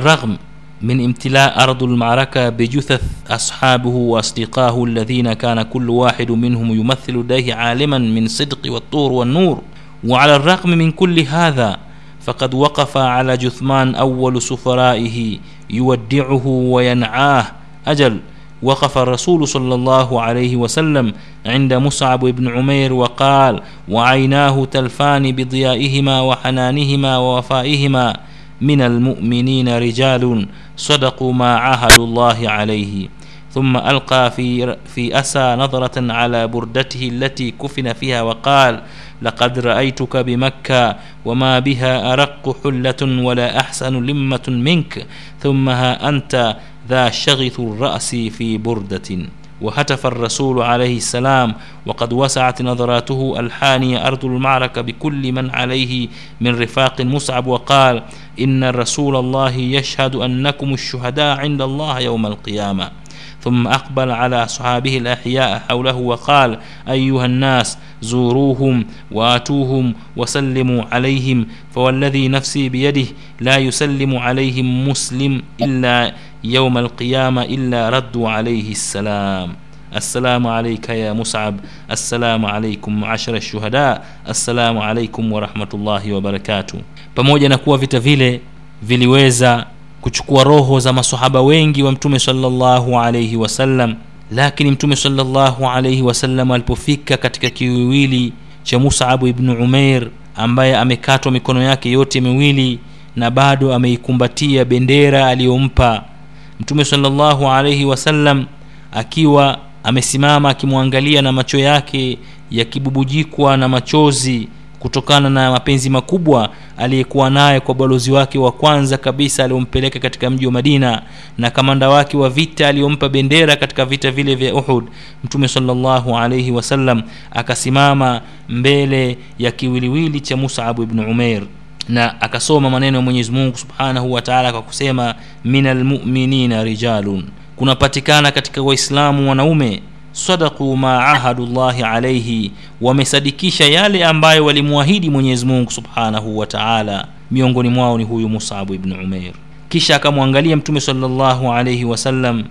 من امتلاء أرض المعركة بجثث أصحابه وأصدقائه الذين كان كل واحد منهم يمثل لديه عالما من صدق والطور والنور. وعلى الرغم من كل هذا فقد وقف على جثمان أول سفرائه يودعه وينعاه. أجل وقف الرسول صلى الله عليه وسلم عند مصعب بن عمير وقال وعيناه تلفان بضيائهما وحنانهما ووفائهما من المؤمنين رجال صدقوا ما عاهدوا الله عليه ثم ألقى في في أسى نظرة على بردته التي كفن فيها وقال لقد رأيتك بمكة وما بها أرق حلة ولا أحسن لمة منك ثم ها أنت ذا شغث الرأس في بردة. وهتف الرسول عليه السلام وقد وسعت نظراته الحانية أرض المعركة بكل من عليه من رفاق مصعب وقال إن رسول الله يشهد أنكم الشهداء عند الله يوم القيامة. ثم أقبل على أصحابه الأحياء حوله وقال أيها الناس زوروهم وآتوهم وسلموا عليهم فوالذي نفسي بيده لا يسلم عليهم مسلم إلا يوم القيامة إلا ردوا عليه السلام. السلام عليك يا مصعب. السلام عليكم معشر الشهداء. السلام عليكم ورحمة الله وبركاته. na kuwa vita vile viliweza kuchukua roho za masahaba wengi wa mtume sallallahu alaihi wasallam lakini mtume sallallahu alaihi wasallam alipofika katika kiwiwili cha musabu ibnu umair ambaye amekatwa mikono yake yote miwili na bado ameikumbatia bendera aliyompa mtume sallallahu alaihi wasallam akiwa amesimama akimwangalia na macho yake yakibubujikwa na machozi kutokana na mapenzi makubwa aliyekuwa naye kwa balozi wake wa kwanza kabisa aliyompeleka katika mji wa madina na kamanda wake wa vita aliyompa bendera katika vita vile vya uhud mtume salllahu alaihi wasallam akasimama mbele ya kiwiliwili cha musabu ibnu Umair na akasoma maneno ya mwenyezi mungu subhanahu wa taala kwa kusema min almuminina rijalun. Kunapatikana katika waislamu wanaume sadaqu ma ahadu llahi alaihi wamesadikisha yale ambayo walimwahidi mwenyezi mungu subhanahu wa taala. Miongoni mwao ni huyu musabu ibnu umeir kisha akamwangalia mtume salllahu alaihi wasallam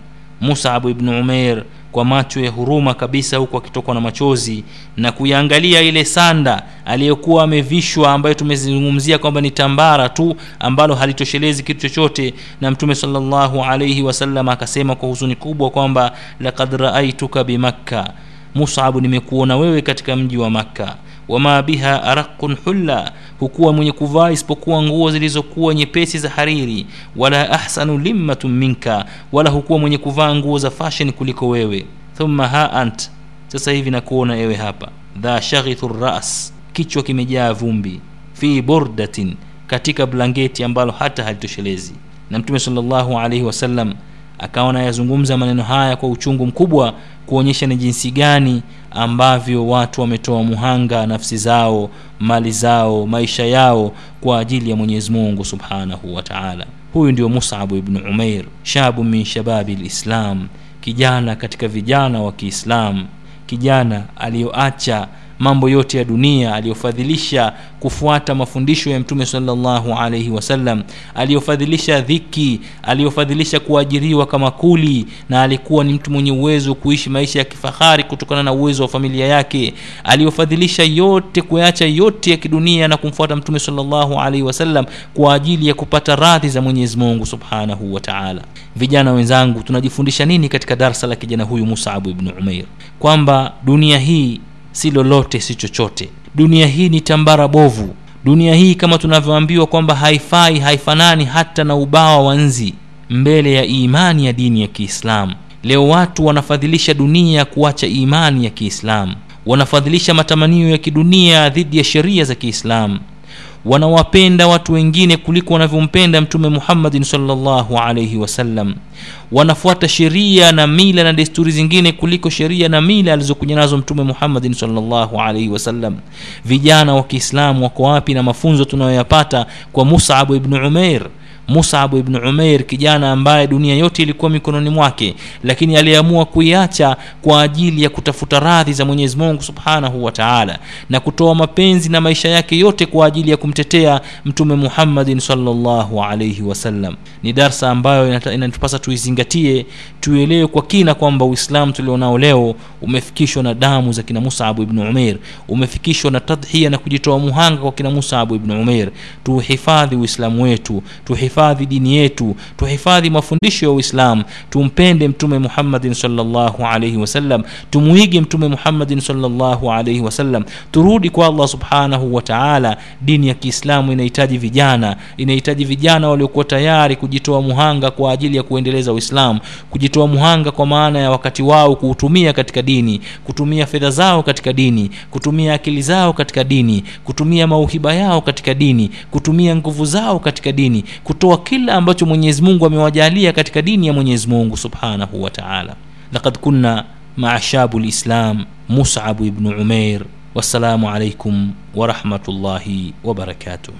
musabu ibnu umeir kwa macho ya huruma kabisa huku akitokwa na machozi na kuiangalia ile sanda aliyokuwa amevishwa ambayo tumezungumzia kwamba ni tambara tu ambalo halitoshelezi kitu chochote. Na mtume salllahu alaihi wasallam akasema kwa huzuni kubwa kwamba lakad raaituka bimakka musabu nimekuona wewe katika mji wa makka wama biha araqun hulla hukuwa mwenye kuvaa isipokuwa nguo zilizokuwa nyepesi za hariri. Wala ahsanu limmatun minka wala hukuwa mwenye kuvaa nguo za fashion kuliko wewe. Thumma ha ant sasa hivi nakuona ewe hapa. Dha shaghithu ras kichwa kimejaa vumbi. Fi burdatin katika blanketi ambalo hata halitoshelezi. Na mtume salllahu alaihi wasallam akaona yazungumza maneno haya kwa uchungu mkubwa kuonyesha ni jinsi gani ambavyo watu wametoa muhanga nafsi zao mali zao maisha yao kwa ajili ya mwenyezi mungu subhanahu wa taala. Huyu ndio musabu ibnu umair shabu min shababi lislam kijana katika vijana wa kiislam kijana aliyoacha mambo yote ya dunia aliyofadhilisha kufuata mafundisho ya mtume salllahu alaihi wasallam aliyofadhilisha dhiki aliyofadhilisha kuajiriwa kama kuli na alikuwa ni mtu mwenye uwezo kuishi maisha ya kifahari kutokana na uwezo wa familia yake aliyofadhilisha yote kuacha yote ya kidunia na kumfuata mtume salllahu alaihi wasallam kwa ajili ya kupata radhi za mwenyezi mungu subhanahu wa taala. Vijana wenzangu tunajifundisha nini katika darsa la kijana huyu musabu ibnu umair? Kwamba dunia hii si lolote si chochote. Dunia hii ni tambara bovu. Dunia hii kama tunavyoambiwa kwamba haifai haifanani hata na ubawa wa nzi mbele ya imani ya dini ya kiislamu. Leo watu wanafadhilisha dunia kuacha imani ya kiislamu. Wanafadhilisha matamanio ya kidunia dhidi ya sheria za kiislamu wanawapenda watu wengine kuliko wanavyompenda mtume muhammadin salllahu alaihi wasallam wanafuata sheria na mila na desturi zingine kuliko sheria na mila alizokuja nazo mtume muhammadin salllahu alaihi wasallam vijana wa kiislamu wako wapi na mafunzo tunayoyapata kwa musabu ibnu umeir Musab ibn Umair, kijana ambaye dunia yote ilikuwa mikononi mwake, lakini aliamua kuiacha kwa ajili ya kutafuta radhi za Mwenyezi Mungu Subhanahu wa Ta'ala, na kutoa mapenzi na maisha yake yote kwa ajili ya kumtetea Mtume Muhammadin sallallahu alayhi wasallam. Ni darsa ambayo inatupasa tuizingatie, tuelewe kwa kina kwamba Uislamu tulionao leo umefikishwa na damu za kina Musabu ibn Umair, umefikishwa na tadhia na kujitoa muhanga kwa kina Musabu ibn Umair. Tuhifadhi Uislamu wetu, tuhifadhi tuhifadhi dini yetu tuhifadhi mafundisho ya uislam tumpende mtume muhammadin salllahu alaihi wasallam tumuige mtume muhammadin salllahu alaihi wasallam turudi kwa allah subhanahu wa taala. Dini ya kiislamu inahitaji vijana inahitaji vijana waliokuwa tayari kujitoa muhanga kwa ajili ya kuendeleza uislamu kujitoa muhanga kwa maana ya wakati wao kuutumia katika dini kutumia fedha zao katika dini kutumia akili zao katika dini kutumia mauhiba yao katika dini kutumia nguvu zao katika dini kutoa kila ambacho Mwenyezi Mungu amewajalia katika dini ya Mwenyezi Mungu Subhanahu wa Ta'ala. Laqad kunna ma'a shabu lislam Mus'ab ibn Umair. Wassalamu alaikum wa rahmatullahi wa barakatuh.